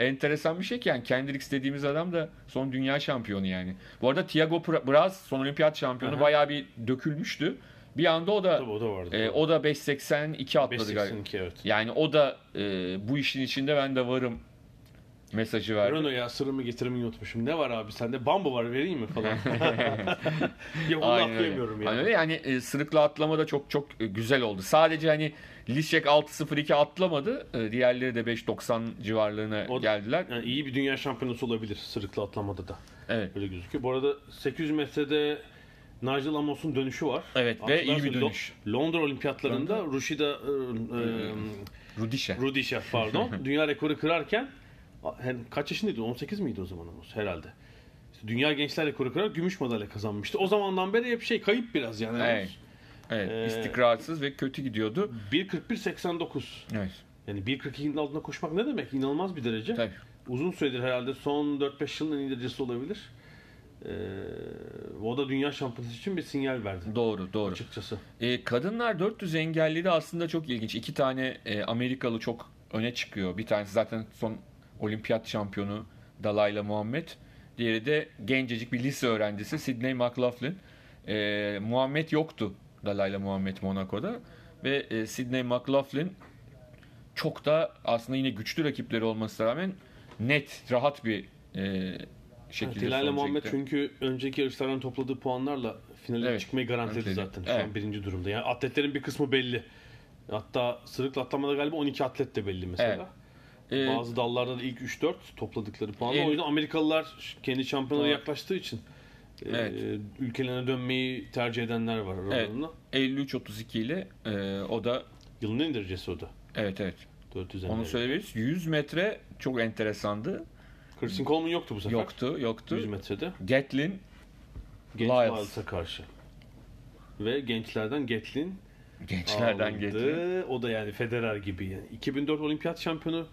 enteresan bir şey ki yani Kendricks dediğimiz adam da son dünya şampiyonu yani. Bu arada Thiago Braz son olimpiyat şampiyonu Aha. bayağı bir dökülmüştü. Bir anda o da Tabii o da vardı. e, o da 5.82 atladı galiba. 5.82 evet. Yani o da e, bu işin içinde ben de varım mesajı verdi. Renault ya sırrımı getirmeyi unutmuşum. Ne var abi sende? Bambu var vereyim mi falan. [LAUGHS] [LAUGHS] ya onu Aynen öyle. atlayamıyorum ya. Aynen öyle. Yani e, sırıkla atlama da çok çok e, güzel oldu. Sadece hani Lişek 6.02 atlamadı. E, diğerleri de 5.90 civarlarına O- geldiler. Yani iyi bir dünya şampiyonası olabilir sırıkla atlamada da. Evet. Öyle gözüküyor. Bu arada 800 metrede Nigel Amos'un dönüşü var. Evet, ve iyi bir dönüş. Lo- Londra olimpiyatlarında Rushida e, e, Rudişe. Rudisha pardon [LAUGHS] dünya rekoru kırarken hem kaç yaşındaydı? 18 miydi o zaman Amos herhalde. İşte dünya gençler rekoru kırarak gümüş madalya kazanmıştı. O zamandan beri hep şey kayıp biraz yani. Evet. Evet, Ee, istikrarsız ve kötü gidiyordu. 1.41.89. Evet. Yani 1.42'nin altında koşmak ne demek? İnanılmaz bir derece. Tabii. Uzun süredir herhalde son 4-5 yılın en iyi derecesi olabilir. Ee, o da dünya şampiyonası için bir sinyal verdi Doğru, doğru. açıkçası. E, kadınlar 400 engelli de aslında çok ilginç. İki tane e, Amerikalı çok öne çıkıyor. Bir tanesi zaten son olimpiyat şampiyonu Dalayla Muhammed. Diğeri de gencecik bir lise öğrencisi Sidney McLaughlin. E, Muhammed yoktu Dalayla Muhammed Monaco'da. Ve e, Sidney McLaughlin çok da aslında yine güçlü rakipleri olmasına rağmen net, rahat bir e, şekilde Dilayla sonuca Muhammed çünkü önceki yarışlardan topladığı puanlarla finale Evet. çıkmayı garantiledi Garantiledi. zaten. Şu Evet. an birinci durumda. Yani atletlerin bir kısmı belli. Hatta sırıkla atlamada galiba 12 atlet de belli mesela. E, Bazı dallarda da ilk 3-4 topladıkları puanla. Evet. O yüzden Amerikalılar kendi şampiyonluğu Doğru. yaklaştığı için e, Evet. ülkelerine dönmeyi tercih edenler var Evet. aralarında. 53-32 ile e, o da Yılın en derecesi o da. evet evet 400 Onu söyleyebiliriz. 100 metre çok enteresandı. Kirsten Coleman yoktu bu sefer. Yoktu, yoktu. 100 metrede. Gatlin, Genç Lyles. Lyles'a karşı. Ve gençlerden Gatlin gençlerden aldı. getirdi. O da yani Federer gibi. Yani 2004 olimpiyat şampiyonu,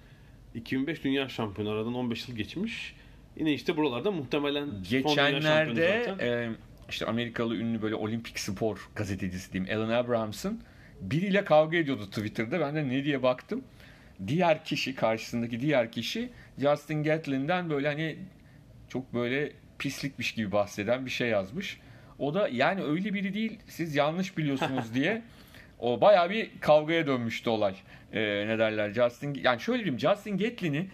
2005 dünya şampiyonu. Aradan 15 yıl geçmiş. Yine işte buralarda muhtemelen Geçenlerde e, işte Amerikalı ünlü böyle olimpik spor gazetecisi diyeyim Alan Abrahams'ın biriyle kavga ediyordu Twitter'da. Ben de ne diye baktım. Diğer kişi karşısındaki diğer kişi Justin Gatlin'den böyle hani çok böyle pislikmiş gibi bahseden bir şey yazmış. O da yani öyle biri değil siz yanlış biliyorsunuz [LAUGHS] diye o bayağı bir kavgaya dönmüştü olay. Ee, ne derler Justin yani şöyle diyeyim Justin Gatlin'i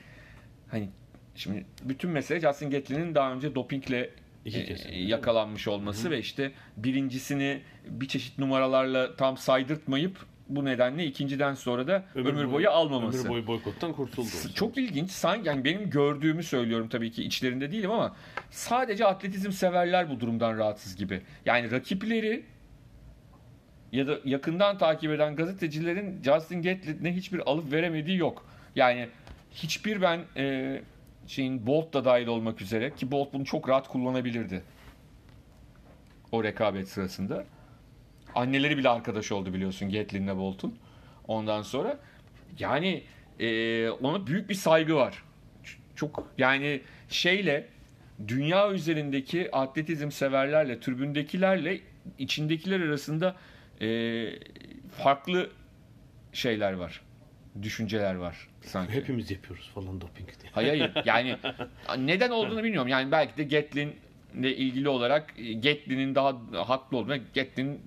hani şimdi bütün mesele Justin Gatlin'in daha önce dopingle İki e, kez. yakalanmış olması ve işte birincisini bir çeşit numaralarla tam saydırtmayıp bu nedenle ikinciden sonra da ömür, boyu, almaması. Ömür boyu boykottan kurtuldu. S- Çok ilginç. Sanki yani benim gördüğümü söylüyorum tabii ki içlerinde değilim ama sadece atletizm severler bu durumdan rahatsız gibi. Yani rakipleri ya da yakından takip eden gazetecilerin Justin Gatlin'e hiçbir alıp veremediği yok. Yani hiçbir ben e, şeyin Bolt da dahil olmak üzere ki Bolt bunu çok rahat kullanabilirdi. O rekabet sırasında. Anneleri bile arkadaş oldu biliyorsun Gatlin'le Bolt'un. Ondan sonra yani e, ona büyük bir saygı var. Çok yani şeyle dünya üzerindeki atletizm severlerle, tribündekilerle içindekiler arasında e, farklı şeyler var. Düşünceler var sanki. Hepimiz yapıyoruz falan doping diye. Hayır hayır. [LAUGHS] Yani neden olduğunu bilmiyorum. Yani belki de Gatlin ile ilgili olarak e, Gatlin'in daha haklı olduğuna Gatlin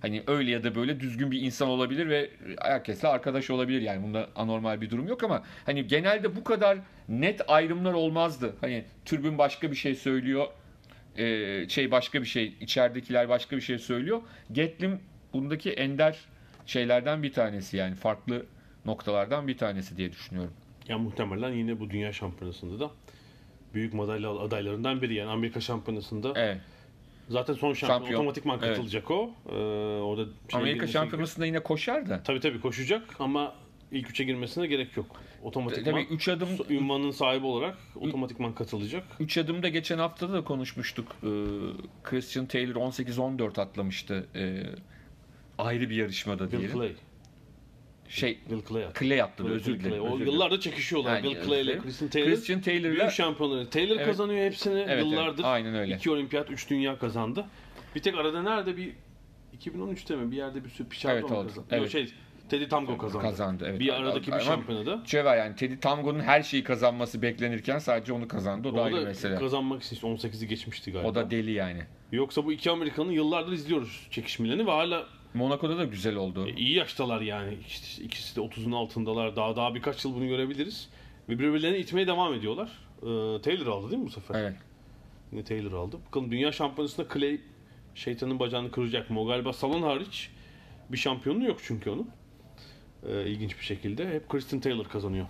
hani öyle ya da böyle düzgün bir insan olabilir ve herkesle arkadaş olabilir. Yani bunda anormal bir durum yok ama hani genelde bu kadar net ayrımlar olmazdı. Hani türbün başka bir şey söylüyor. e, şey başka bir şey, içeridekiler başka bir şey söylüyor. Gatlin bundaki ender şeylerden bir tanesi yani farklı noktalardan bir tanesi diye düşünüyorum. Ya muhtemelen yine bu dünya şampiyonasında da büyük madalya adaylarından biri yani Amerika şampiyonasında Evet. zaten son şampiyon, Şampiyon. otomatikman Evet. katılacak o. Ee, orada şeye Amerika şampiyonasında yine koşar da. Tabii tabii koşacak ama ilk üçe girmesine gerek yok. Otomatikman Tabii 3 adım ünvanın sahibi olarak otomatikman katılacak. 3 adımda geçen hafta da konuşmuştuk. Ee, Christian Taylor 18-14 atlamıştı. Ee, ayrı bir yarışmada Bill diyelim. Clay. Şey Bill Clay attı. Clay atladı Bill özür dilerim. O özür dilerim. yıllardır çekişiyorlar Yani, Bill Clay ile evet. Christian Taylor. Christian Taylor'la Büyük şampiyonları. Taylor Evet. kazanıyor hepsini evet, yıllardır. aynen öyle. 2 olimpiyat, 3 dünya kazandı. Bir tek arada nerede bir 2013'te mi bir yerde bir sürü Pichardo Evet, oldu. kazandı? Evet. Yok şey Teddy Tamgo kazandı. Kazandı, evet. Bir aradaki bir şampiyonada. Var yani Teddy Tango'nun her şeyi kazanması beklenirken sadece onu kazandı. O da O ayrı da mesele. kazanmak için 18'i geçmişti galiba. O da deli yani. Yoksa bu iki Amerikan'ı yıllardır izliyoruz çekişmelerini ve hala Monaco'da da güzel oldu. E, iyi yaştalar yani. İşte ikisi de 30'un altındalar. Daha daha birkaç yıl bunu görebiliriz. Ve birbirlerini itmeye devam ediyorlar. Ee, Taylor aldı değil mi bu sefer? Evet. Yine Taylor aldı. Bakalım dünya şampiyonasında Clay şeytanın bacağını kıracak mı? O galiba salon hariç bir şampiyonu yok çünkü onun. Ee, ilginç bir şekilde. Hep Kristen Taylor kazanıyor.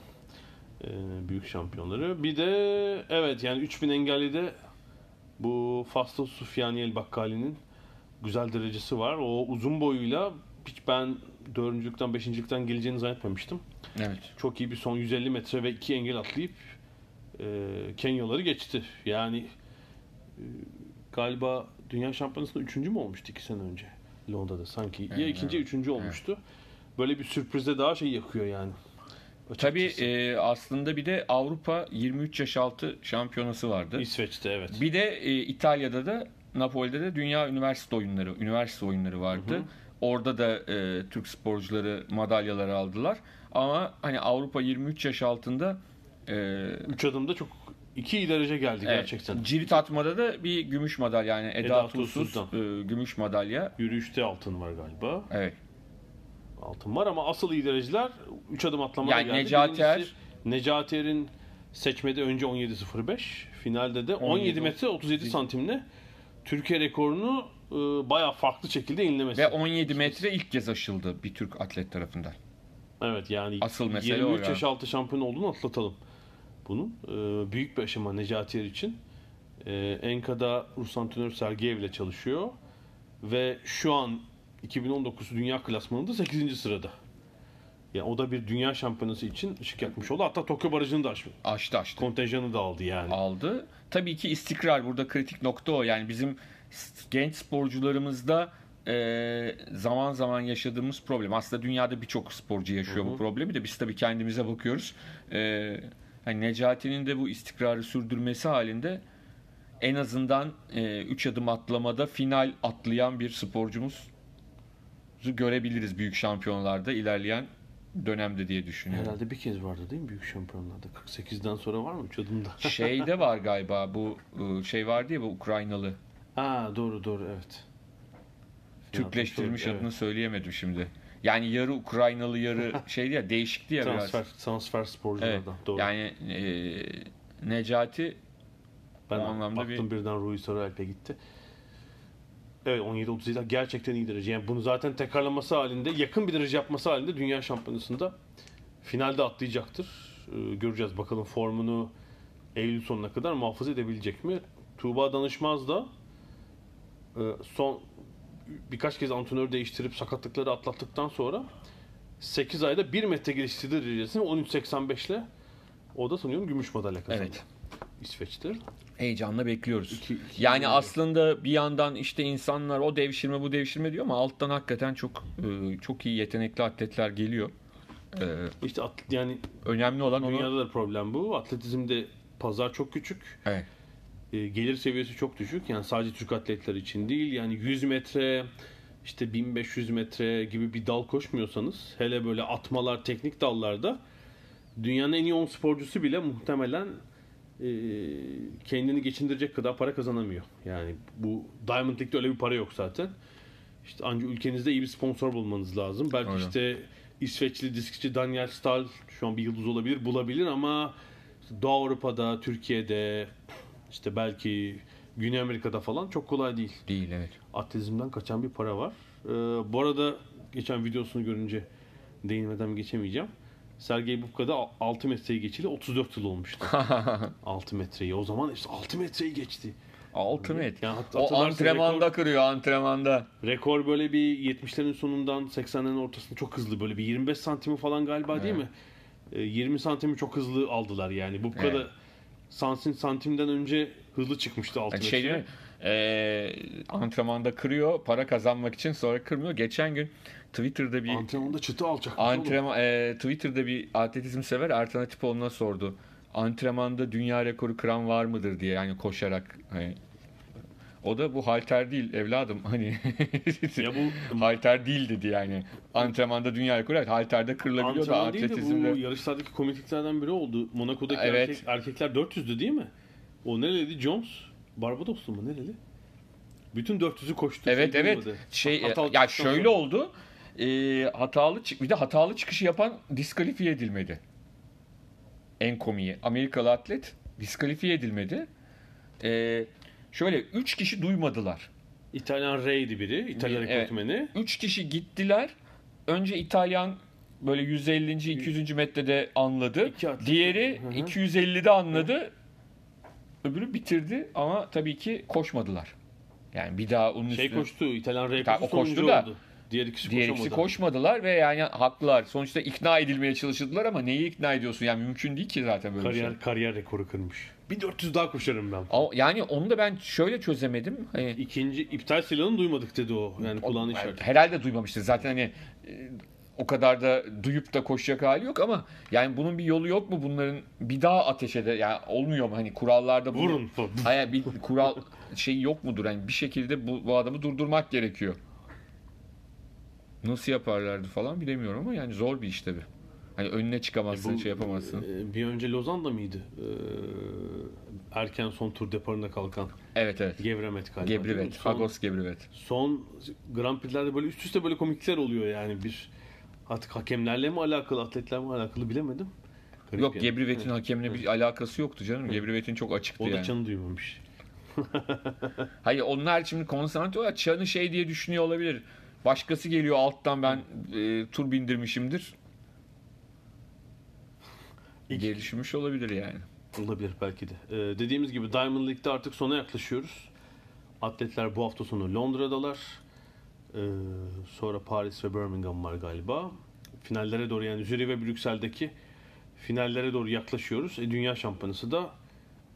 Ee, büyük şampiyonları. Bir de evet yani 3000 engelli de bu Fastos Sufyani El Bakkali'nin güzel derecesi var. O uzun boyuyla hiç ben dördüncülükten, beşincilikten geleceğini zannetmemiştim. Evet. Çok iyi bir son 150 metre ve iki engel atlayıp e, Kenyaları geçti. Yani e, galiba Dünya Şampiyonası'nda üçüncü mü olmuştu iki sene önce Londra'da sanki. Ya Evet, ikinci ya üçüncü olmuştu. Böyle bir sürprize daha şey yakıyor yani. Tabii Açıkçası. e, aslında bir de Avrupa 23 yaş altı şampiyonası vardı. İsveç'te evet. Bir de e, İtalya'da da Napoli'de de Dünya Üniversite Oyunları, üniversite oyunları vardı. Orada da e, Türk sporcuları madalyalar aldılar. Ama hani Avrupa 23 yaş altında e, Üç adımda çok iki derece geldi evet, gerçekten. cirit atmada da bir gümüş madalya yani Eda, Eda Tuzsuz'dan. e, gümüş madalya. Yürüyüşte altın var galiba. Evet. altın var ama asıl iyi dereceler 3 adım atlamada Yani geldi. Necati Er- Necati Er'in seçmede önce 17.05, finalde de 17, 17 metre 37 santimle Türkiye rekorunu e, bayağı farklı şekilde yenilemesi. Ve 17 metre ilk kez aşıldı bir Türk atlet tarafından. Evet yani Asıl mesele o 23 ya. yaş altı şampiyon olduğunu atlatalım. Bunun e, büyük bir aşama Necati Er için. E, Enka'da Rus antrenör Sergeyev ile çalışıyor ve şu an 2019 dünya klasmanında 8. sırada. Yani o da bir dünya şampiyonası için ışık yakmış oldu. Hatta Tokyo barajını da aşmış. Açtı açtı. Kontenjanı da aldı yani. aldı. Tabii ki istikrar burada kritik nokta o. Yani bizim genç sporcularımızda e, zaman zaman yaşadığımız problem. Aslında dünyada birçok sporcu yaşıyor bu problemi de biz tabii kendimize bakıyoruz. E, hani Necati'nin de bu istikrarı sürdürmesi halinde en azından 3 adım atlamada final atlayan bir sporcumuz görebiliriz büyük şampiyonlarda ilerleyen dönemde diye düşünüyorum. Herhalde bir kez vardı değil mi büyük şampiyonlarda? 48'den sonra var mı 3 adımda? [LAUGHS] Şeyde var galiba bu e, şey vardı ya bu Ukraynalı ha doğru doğru evet. Türkleştirilmiş Evet. adını söyleyemedim şimdi. Yani yarı Ukraynalı yarı [LAUGHS] şeydi ya değişikti ya Transfer, biraz. transfer Evet. sporculardan. Doğru. Yani e, Necati Ben o anlamda baktım birden Rui Sarıalp'e gitti. Evet 17-37 gerçekten iyi derece. Yani bunu zaten tekrarlaması halinde, yakın bir derece yapması halinde Dünya Şampiyonası'nda finalde atlayacaktır. Ee, göreceğiz bakalım formunu Eylül sonuna kadar muhafaza edebilecek mi? Tuğba Danışmaz da e, son birkaç kez antrenör değiştirip sakatlıkları atlattıktan sonra 8 ayda 1 metre geliştirdi derecesini 13.85 ile o da sanıyorum gümüş madalya kazandı. Evet. İsveç'te. Heyecanla bekliyoruz. İki- iki yani yıl aslında bir yandan işte insanlar o devşirme bu devşirme diyor ama alttan hakikaten çok e, çok iyi yetenekli atletler geliyor. E, İşte at, yani önemli olan onu dünyada da problem bu. Atletizmde pazar çok küçük. Evet. E, gelir seviyesi çok düşük. Yani sadece Türk atletler için değil. Yani 100 metre işte 1500 metre gibi bir dal koşmuyorsanız hele böyle atmalar teknik dallarda dünyanın en iyi 10 sporcusu bile muhtemelen kendini geçindirecek kadar para kazanamıyor. Yani bu Diamond League'de öyle bir para yok zaten. İşte ancak ülkenizde iyi bir sponsor bulmanız lazım. Belki Aynen. işte İsveçli diskçi Daniel Stahl şu an bir yıldız olabilir, bulabilir ama işte Doğu Avrupa'da, Türkiye'de, işte belki Güney Amerika'da falan çok kolay değil. Değil evet. Atletizmden kaçan bir para var. Ee, bu arada geçen videosunu görünce değinmeden geçemeyeceğim. Sergey Bubka da 6 metreyi geçeli 34 yıl olmuştu. [LAUGHS] 6 metreyi. O zaman işte 6 metreyi geçti. Ultimate. Yani hat- o antrenmanda rekor- kırıyor antrenmanda. Rekor böyle bir 70'lerin sonundan 80'lerin ortasında çok hızlı böyle bir 25 santimi falan galiba değil mi? Ee, 20 santimi çok hızlı aldılar yani. Bubka Evet. da santim santimden önce hızlı çıkmıştı 6 Yani metreye. şey Ee, antrenmanda kırıyor para kazanmak için sonra kırmıyor. Geçen gün Twitter'da bir Antrenmanda çıtı alacak. antrenman e, Twitter'da bir atletizm sever Ertan Atipoğlu'na sordu. Antrenmanda dünya rekoru kıran var mıdır diye yani koşarak hani o da bu halter değil evladım hani [LAUGHS] Ya bu [LAUGHS] halter değil dedi yani. Antrenmanda dünya rekoru halterde kırılabiliyor da Antrenman değil de bu atletizmde. yarışlardaki komikliklerden biri oldu. Monaco'daki Evet. erkek, erkekler 400'dü değil mi? O nereliydi? Jones? Barbadoslu mu? Nereli? Bütün 400'ü koştu. Evet Şey evet. bulmadı. Şey Hatalı ya şöyle sonra. oldu. Ee, hatalı çık bir de hatalı çıkışı yapan diskalifiye edilmedi. En komiği. Amerikalı atlet diskalifiye edilmedi. Ee, şöyle 3 kişi duymadılar. İtalyan Ray'di biri. İtalyan Evet. rekortmeni. 3 kişi gittiler. Önce İtalyan böyle 150. 200. metrede anladı. Diğeri Hı hı. 250'de anladı. Öbürü bitirdi ama tabii ki koşmadılar. Yani bir daha onun Şey üstüne... koştu. İtalyan Ta- koştu. o koştu da. oldu. Diğer ikisi Diğer koşamadı. ikisi koşmadılar ve yani haklılar. Sonuçta ikna edilmeye çalıştılar ama neyi ikna ediyorsun? Yani mümkün değil ki zaten böyle bir şey. Kariyer, kariyer rekoru kırmış. Bir 400 daha koşarım ben. Yani onu da ben şöyle çözemedim. Hani İkinci iptal silahını duymadık dedi o. Yani kulağını işaret. herhalde duymamıştır. Zaten hani e, o kadar da duyup da koşacak hali yok ama yani bunun bir yolu yok mu bunların bir daha ateşe de yani olmuyor mu hani kurallarda bunu- Vurun. Hayır bir kural şey yok mudur? Yani bir şekilde bu, bu adamı durdurmak gerekiyor. Nasıl yaparlardı falan bilemiyorum ama yani zor bir iş tabii. Hani önüne çıkamazsın, Bu, şey yapamazsın. e, Bir önce Lozan'da mıydı? Ee, erken son tur deparına kalkan Evet evet. Gevremet galiba. Gebrivet, Son- Hagos Gebrivet. Son Grand Prix'lerde böyle üst üste böyle komikler oluyor yani bir artık hakemlerle mi alakalı, atletlerle mi alakalı bilemedim. Garip Yok yani. Gebrivet'in hakemle bir alakası yoktu canım. Gebrivet'in çok açıktı O da yani. çanı duymamış. [LAUGHS] Hayır onlar şimdi konu anlatıyorlar. Çanı şey diye düşünüyor olabilir. Başkası geliyor alttan ben e, tur bindirmişimdir. İlk- Gelişmiş olabilir yani. Olabilir belki de. Ee, dediğimiz gibi Diamond League'de artık sona yaklaşıyoruz. Atletler bu hafta sonu Londra'dalar. Ee, sonra Paris ve Birmingham var galiba. Finallere doğru yani Zürih ve Brüksel'deki finallere doğru yaklaşıyoruz. E, Dünya Şampiyonası da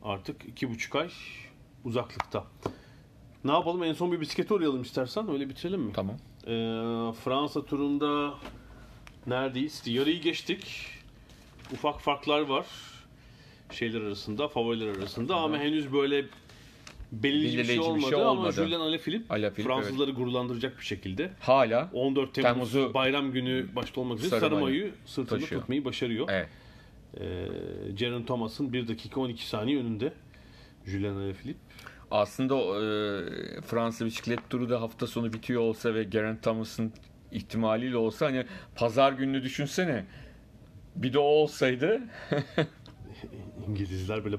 artık iki buçuk ay uzaklıkta. Ne yapalım? En son bir bisiklete uğrayalım istersen. Öyle bitirelim mi? Tamam. Ee, Fransa turunda neredeyiz? Yarıyı geçtik. Ufak farklar var şeyler arasında, favoriler arasında ama henüz böyle belirleyici bir şey Belirleyici bir olmadı, şey ama olmadı. Julian Alaphilippe Alaphilippe, Fransızları gururlandıracak bir şekilde Hala 14 Temmuz Temmuz'u bayram günü başta olmak üzere Sarı sarı mayo mayoyu sırtında taşıyor. tutmayı başarıyor. evet. Ee, Jaron Thomas'ın 1 dakika 12 saniye önünde. Julian Alaphilippe. Aslında e, Fransa bisiklet turu da hafta sonu bitiyor olsa ve Geraint Thomas'ın ihtimaliyle olsa hani pazar gününü düşünsene. Bir de o olsaydı [LAUGHS] İngilizler böyle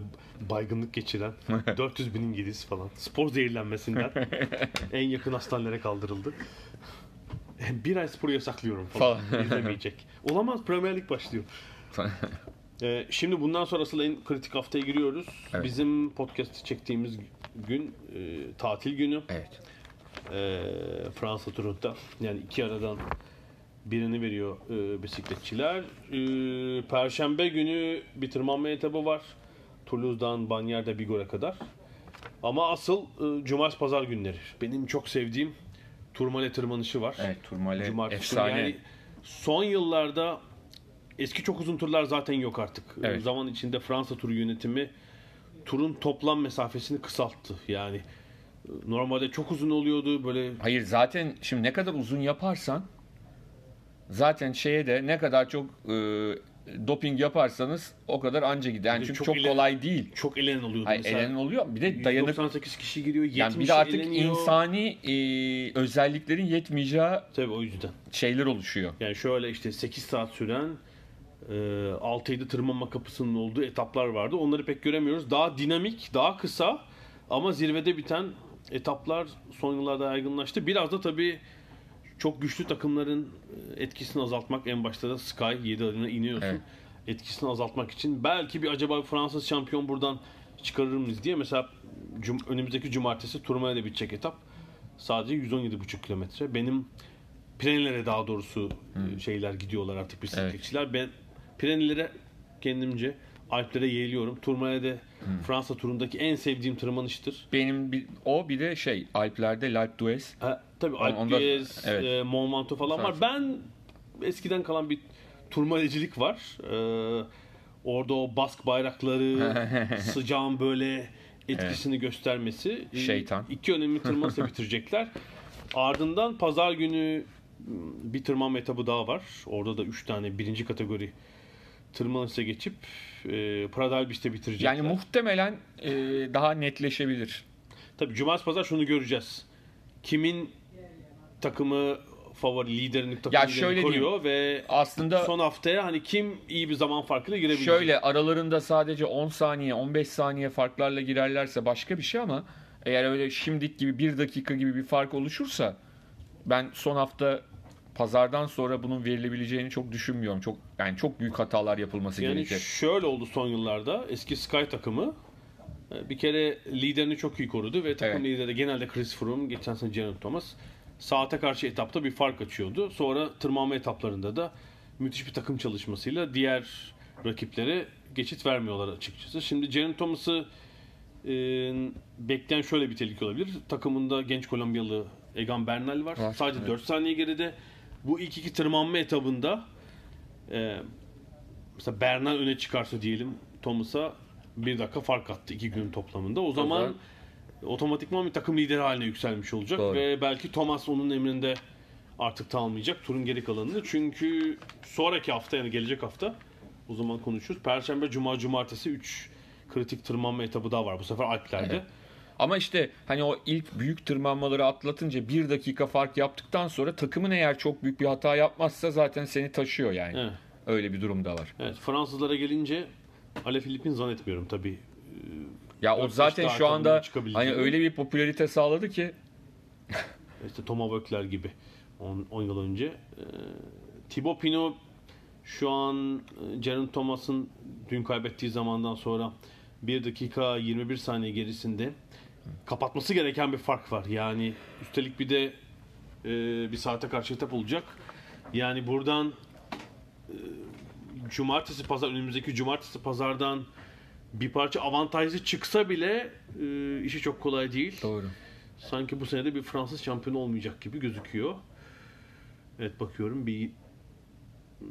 baygınlık geçiren 400 bin İngiliz falan. Spor zehirlenmesinden [LAUGHS] en yakın hastanelere kaldırıldı. [LAUGHS] Bir ay sporu yasaklıyorum falan. Falan. [LAUGHS] İzlemeyecek. Olamaz Premier Lig başlıyor. Ee, şimdi bundan sonra asıl en kritik haftaya giriyoruz. Evet. Bizim podcast'i çektiğimiz gün e, tatil günü. evet. e, Fransa turunda. Yani iki aradan birini veriyor e, bisikletçiler. E, Perşembe günü bir tırmanma etabı var. Toulouse'dan Bagnères Bigor'a kadar. Ama asıl e, cumartesi pazar günleri. Benim çok sevdiğim Turmale tırmanışı var. Evet Turmale Cumartesi efsane. Yani son yıllarda eski çok uzun turlar zaten yok artık. Evet. Zaman içinde Fransa turu yönetimi turun toplam mesafesini kısalttı. Yani Normalde çok uzun oluyordu böyle Hayır zaten şimdi ne kadar uzun yaparsan zaten şeye de ne kadar çok e, doping yaparsanız o kadar anca gider. Yani çünkü çok çok, ile- kolay değil. çok elenen oluyordu. Hayır, Mesela elenen oluyor. Bir de dayanık 98 kişi giriyor, 70 yani bir de artık eleniyor. insani e, özelliklerin yetmeyeceği Tabii o yüzden. şeyler oluşuyor. Yani şöyle işte 8 saat süren e, 6-7 tırmanma kapısının olduğu etaplar vardı. Onları pek göremiyoruz. Daha dinamik, daha kısa ama zirvede biten etaplar son yıllarda yaygınlaştı. Biraz da tabii çok güçlü takımların e, etkisini azaltmak en başta da Sky 7 adına iniyorsun. Evet. Etkisini azaltmak için belki bir acaba Fransız şampiyon buradan çıkarır mıyız diye mesela cum- önümüzdeki cumartesi Turmaya'da bitecek etap. Sadece 117,5 kilometre. Benim Pirenelere daha doğrusu e, şeyler gidiyorlar artık bisikletçiler. Ben Pirenelere kendimce Alplere yeğliyorum. Tourmaine'de Fransa turundaki en sevdiğim tırmanıştır. Benim bir, o bir de şey Alplerde L'Alpe d'Huez. Tabii Alpe onda- evet. e, Mont Ventoux falan var. Ben eskiden kalan bir turmalecilik var. Ee, orada o bask bayrakları, [LAUGHS] sıcağın böyle etkisini göstermesi. Ee, Şeytan. İki önemli tırmanışla bitirecekler. [LAUGHS] Ardından pazar günü m, bir tırmanma etabı daha var. Orada da 3 tane birinci kategori tırmanışa geçip e, Pradalbis'te bitirecekler. Yani muhtemelen e, daha netleşebilir. Tabii cumartesi pazar şunu göreceğiz. Kimin takımı favori liderini takımı Ya şöyle koruyor ve Aslında son haftaya hani kim iyi bir zaman farkıyla girebilecek. Şöyle aralarında sadece 10 saniye 15 saniye farklarla girerlerse başka bir şey ama eğer öyle şimdik gibi 1 dakika gibi bir fark oluşursa ben son hafta pazardan sonra bunun verilebileceğini çok düşünmüyorum. Çok yani çok büyük hatalar yapılması yani gerekecek. şöyle oldu son yıllarda. Eski Sky takımı e, bir kere liderini çok iyi korudu ve takım Evet. lideri genelde Chris Froome, geçen sene Geraint Thomas saate karşı etapta bir fark açıyordu. Sonra tırmanma etaplarında da müthiş bir takım çalışmasıyla diğer rakiplere geçit vermiyorlar açıkçası. Şimdi Geraint Thomas'ı e, bekleyen şöyle bir tehlike olabilir. Takımında genç Kolombiyalı Egan Bernal var. Var, Sadece evet. 4 saniye geride. Bu ilk iki tırmanma etabında e, mesela Bernal öne çıkarsa diyelim Thomas'a bir dakika fark attı iki günün toplamında. O zaman zaman- otomatikman bir takım lideri haline yükselmiş olacak Doğru. ve belki Thomas onun emrinde artık kalmayacak turun geri kalanını. Çünkü sonraki hafta yani gelecek hafta o zaman konuşuruz. Perşembe, Cuma, Cumartesi 3 kritik tırmanma etabı daha var. Bu sefer Alplerde. Evet. Ama işte hani o ilk büyük tırmanmaları atlatınca bir dakika fark yaptıktan sonra takımın eğer çok büyük bir hata yapmazsa zaten seni taşıyor yani. Evet. Öyle bir durum da var. Evet, Fransızlara gelince Ale Filip'in zannetmiyorum tabii. Ya o zaten şu anda hani öyle bir popülarite sağladı ki [LAUGHS] İşte Thomas Voeckler gibi 10 yıl önce. Ee, Thibaut Pinot şu an e, Geraint Thomas'ın dün kaybettiği zamandan sonra 1 dakika 21 saniye gerisinde kapatması gereken bir fark var. Yani üstelik bir de e, bir saate karşı etap olacak. Yani buradan e, cumartesi pazar önümüzdeki cumartesi pazardan bir parça avantajlı çıksa bile e, işi çok kolay değil. Doğru. Sanki bu senede bir Fransız şampiyonu olmayacak gibi gözüküyor. Evet bakıyorum bir hmm,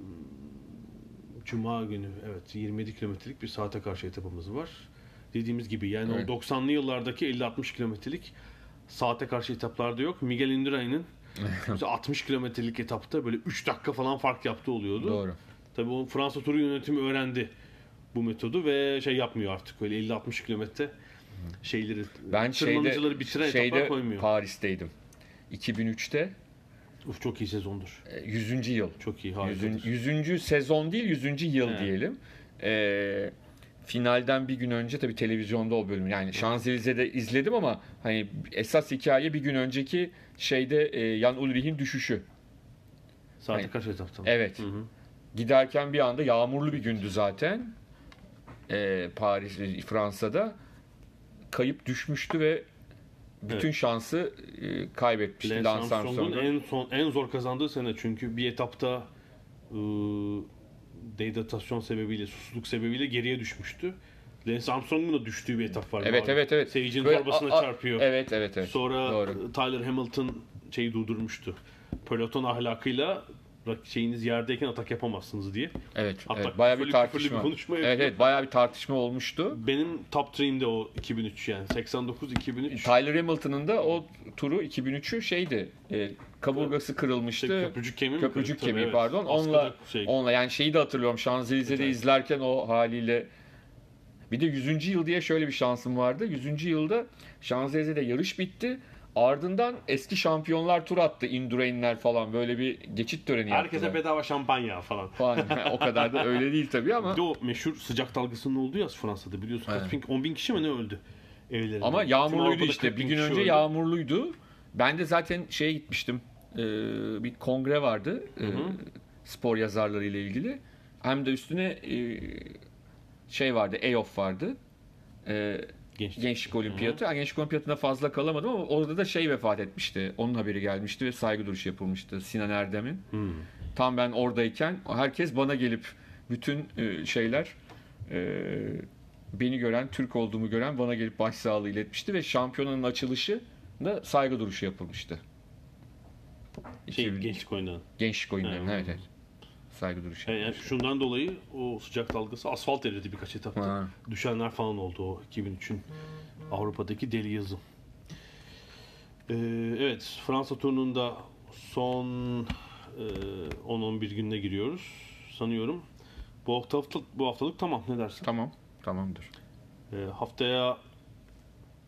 Cuma günü evet 27 kilometrelik bir saate karşı etapımız var. Dediğimiz gibi yani Evet. o 90'lı yıllardaki 50-60 kilometrelik saate karşı etaplarda yok. Miguel Indurain'in [LAUGHS] mesela 60 kilometrelik etapta böyle 3 dakika falan fark yaptığı oluyordu. Doğru. Tabii o Fransa turu yönetimi öğrendi bu metodu ve şey yapmıyor artık böyle 50-60 kilometre şeyleri Ben tırmanıcıları şeyde, bitiren şeyde etaplar koymuyor. Paris'teydim. 2003'te Uf, çok iyi sezondur. e, 100. yıl. Çok iyi harikadır. 100. sezon değil 100. yıl Evet. diyelim. Ee, finalden bir gün önce tabii televizyonda o bölüm. Yani Şanzelize'de izledim ama hani esas hikaye bir gün önceki şeyde e, Jan Ulrich'in düşüşü. Saate Hayır. kaç etaptan? Evet. Hı hı. Giderken bir anda yağmurlu bir gündü zaten. Ee, Paris, Fransa'da kayıp düşmüştü ve bütün Evet. şansı e, kaybetmişti Lance Lance Armstrong'un en son en zor kazandığı sene çünkü bir etapta ıı, dehidratasyon sebebiyle, susuzluk sebebiyle geriye düşmüştü. Lance Armstrong'un da düştüğü bir etap var. Evet evet evet. Seyircinin Böyle torbasına a- a- çarpıyor. Evet evet evet. Sonra Doğru. Tyler Hamilton şeyi durdurmuştu. Peloton ahlakıyla şeyiniz yerdeyken atak yapamazsınız diye. Evet, Hatta evet bayağı bir tartışma. bir konuşma evet, evet bayağı bir tartışma olmuştu. Benim top 3'imde o 2003 yani 89 2003. Tyler Hamilton'ın da o turu 2003'ü şeydi. E, kaburgası kırılmıştı. İşte köprücük kemiği mi Köprücük kırıktı? kemiği Evet. pardon. Askıda Onunla şey. onunla yani şeyi de hatırlıyorum. Şanzelize'de Evet. izlerken o haliyle bir de 100. yıl diye şöyle bir şansım vardı. 100. yılda Şanzelize'de yarış bitti. Ardından eski şampiyonlar tur attı. Indurain'ler falan böyle bir geçit töreni Herkese yaptılar. bedava şampanya falan. falan. [LAUGHS] o kadar da öyle değil tabii ama. Bir de o meşhur sıcak dalgasının olduğu yaz Fransa'da biliyorsun. Kaç bin, 10 bin kişi mi ne öldü evlerinde. Ama yağmurluydu işte. 40 Bir gün önce öldü. yağmurluydu. Ben de zaten şeye gitmiştim. Ee, bir kongre vardı. ee, spor yazarları ile ilgili. Hem de üstüne ee, şey vardı. EOF vardı. Ee, Gençlik. Gençlik Olimpiyatı. Ha, Gençlik Olimpiyatı'nda fazla kalamadım ama orada da şey vefat etmişti. Onun haberi gelmişti ve saygı duruşu yapılmıştı. Sinan Erdem'in. Hmm. Tam ben oradayken herkes bana gelip bütün e, şeyler e, beni gören, Türk olduğumu gören bana gelip başsağlığı iletmişti ve şampiyonanın açılışı da saygı duruşu yapılmıştı. Şey, 2000 gençlik oynanan. gençlik oyunlarının Ha. evet evet. Saygı duruşu. Yani, yani şundan dolayı o sıcak dalgası asfalt eridi birkaç etapta. Ha. Düşenler falan oldu o 2003'ün Avrupa'daki deli yazı. Ee, evet Fransa turnunda son e, 10-11 gününe giriyoruz sanıyorum. Bu haftalık, bu haftalık tamam ne dersin? Tamam. Tamamdır. Ee, haftaya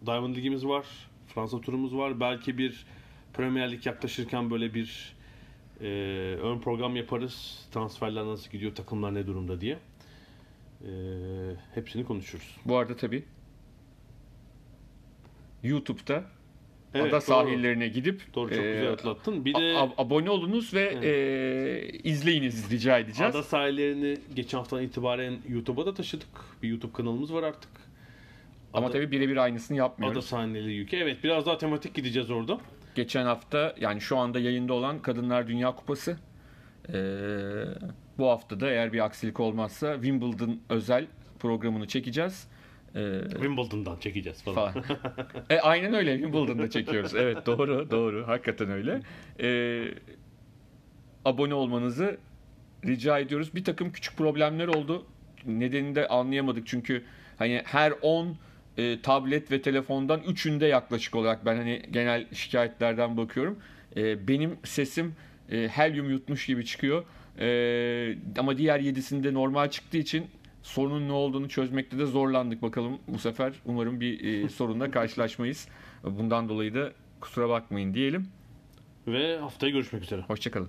Diamond Ligimiz var. Fransa turumuz var. Belki bir Premier Lig yaklaşırken böyle bir e, ön program yaparız. Transferler nasıl gidiyor, takımlar ne durumda diye. Ee, hepsini konuşuruz. Bu arada tabii YouTube'da Evet, ada doğru. sahillerine gidip Doğru çok e, güzel atlattın. Bir de abone olunuz ve e, izleyiniz rica edeceğiz. ada sahillerini geçen haftadan itibaren YouTube'a da taşıdık. Bir YouTube kanalımız var artık. Ama Ada- tabii birebir aynısını yapmıyoruz. Ada sahneleri UK. Evet biraz daha tematik gideceğiz orada. Geçen hafta yani şu anda yayında olan Kadınlar Dünya Kupası. Ee, bu hafta da eğer bir aksilik olmazsa Wimbledon özel programını çekeceğiz. Ee, Wimbledon'dan çekeceğiz falan. falan. [LAUGHS] e, aynen öyle Wimbledon'da çekiyoruz. Evet doğru doğru hakikaten öyle. Ee, abone olmanızı rica ediyoruz. Bir takım küçük problemler oldu. Nedenini de anlayamadık çünkü hani her 10 e, tablet ve telefondan 3'ünde yaklaşık olarak ben hani genel şikayetlerden bakıyorum. E, benim sesim e, helyum yutmuş gibi çıkıyor. E, ama diğer 7'sinde normal çıktığı için sorunun ne olduğunu çözmekte de zorlandık bakalım bu sefer. Umarım bir e, [LAUGHS] sorunla karşılaşmayız. Bundan dolayı da kusura bakmayın diyelim. Ve haftaya görüşmek üzere. Hoşçakalın.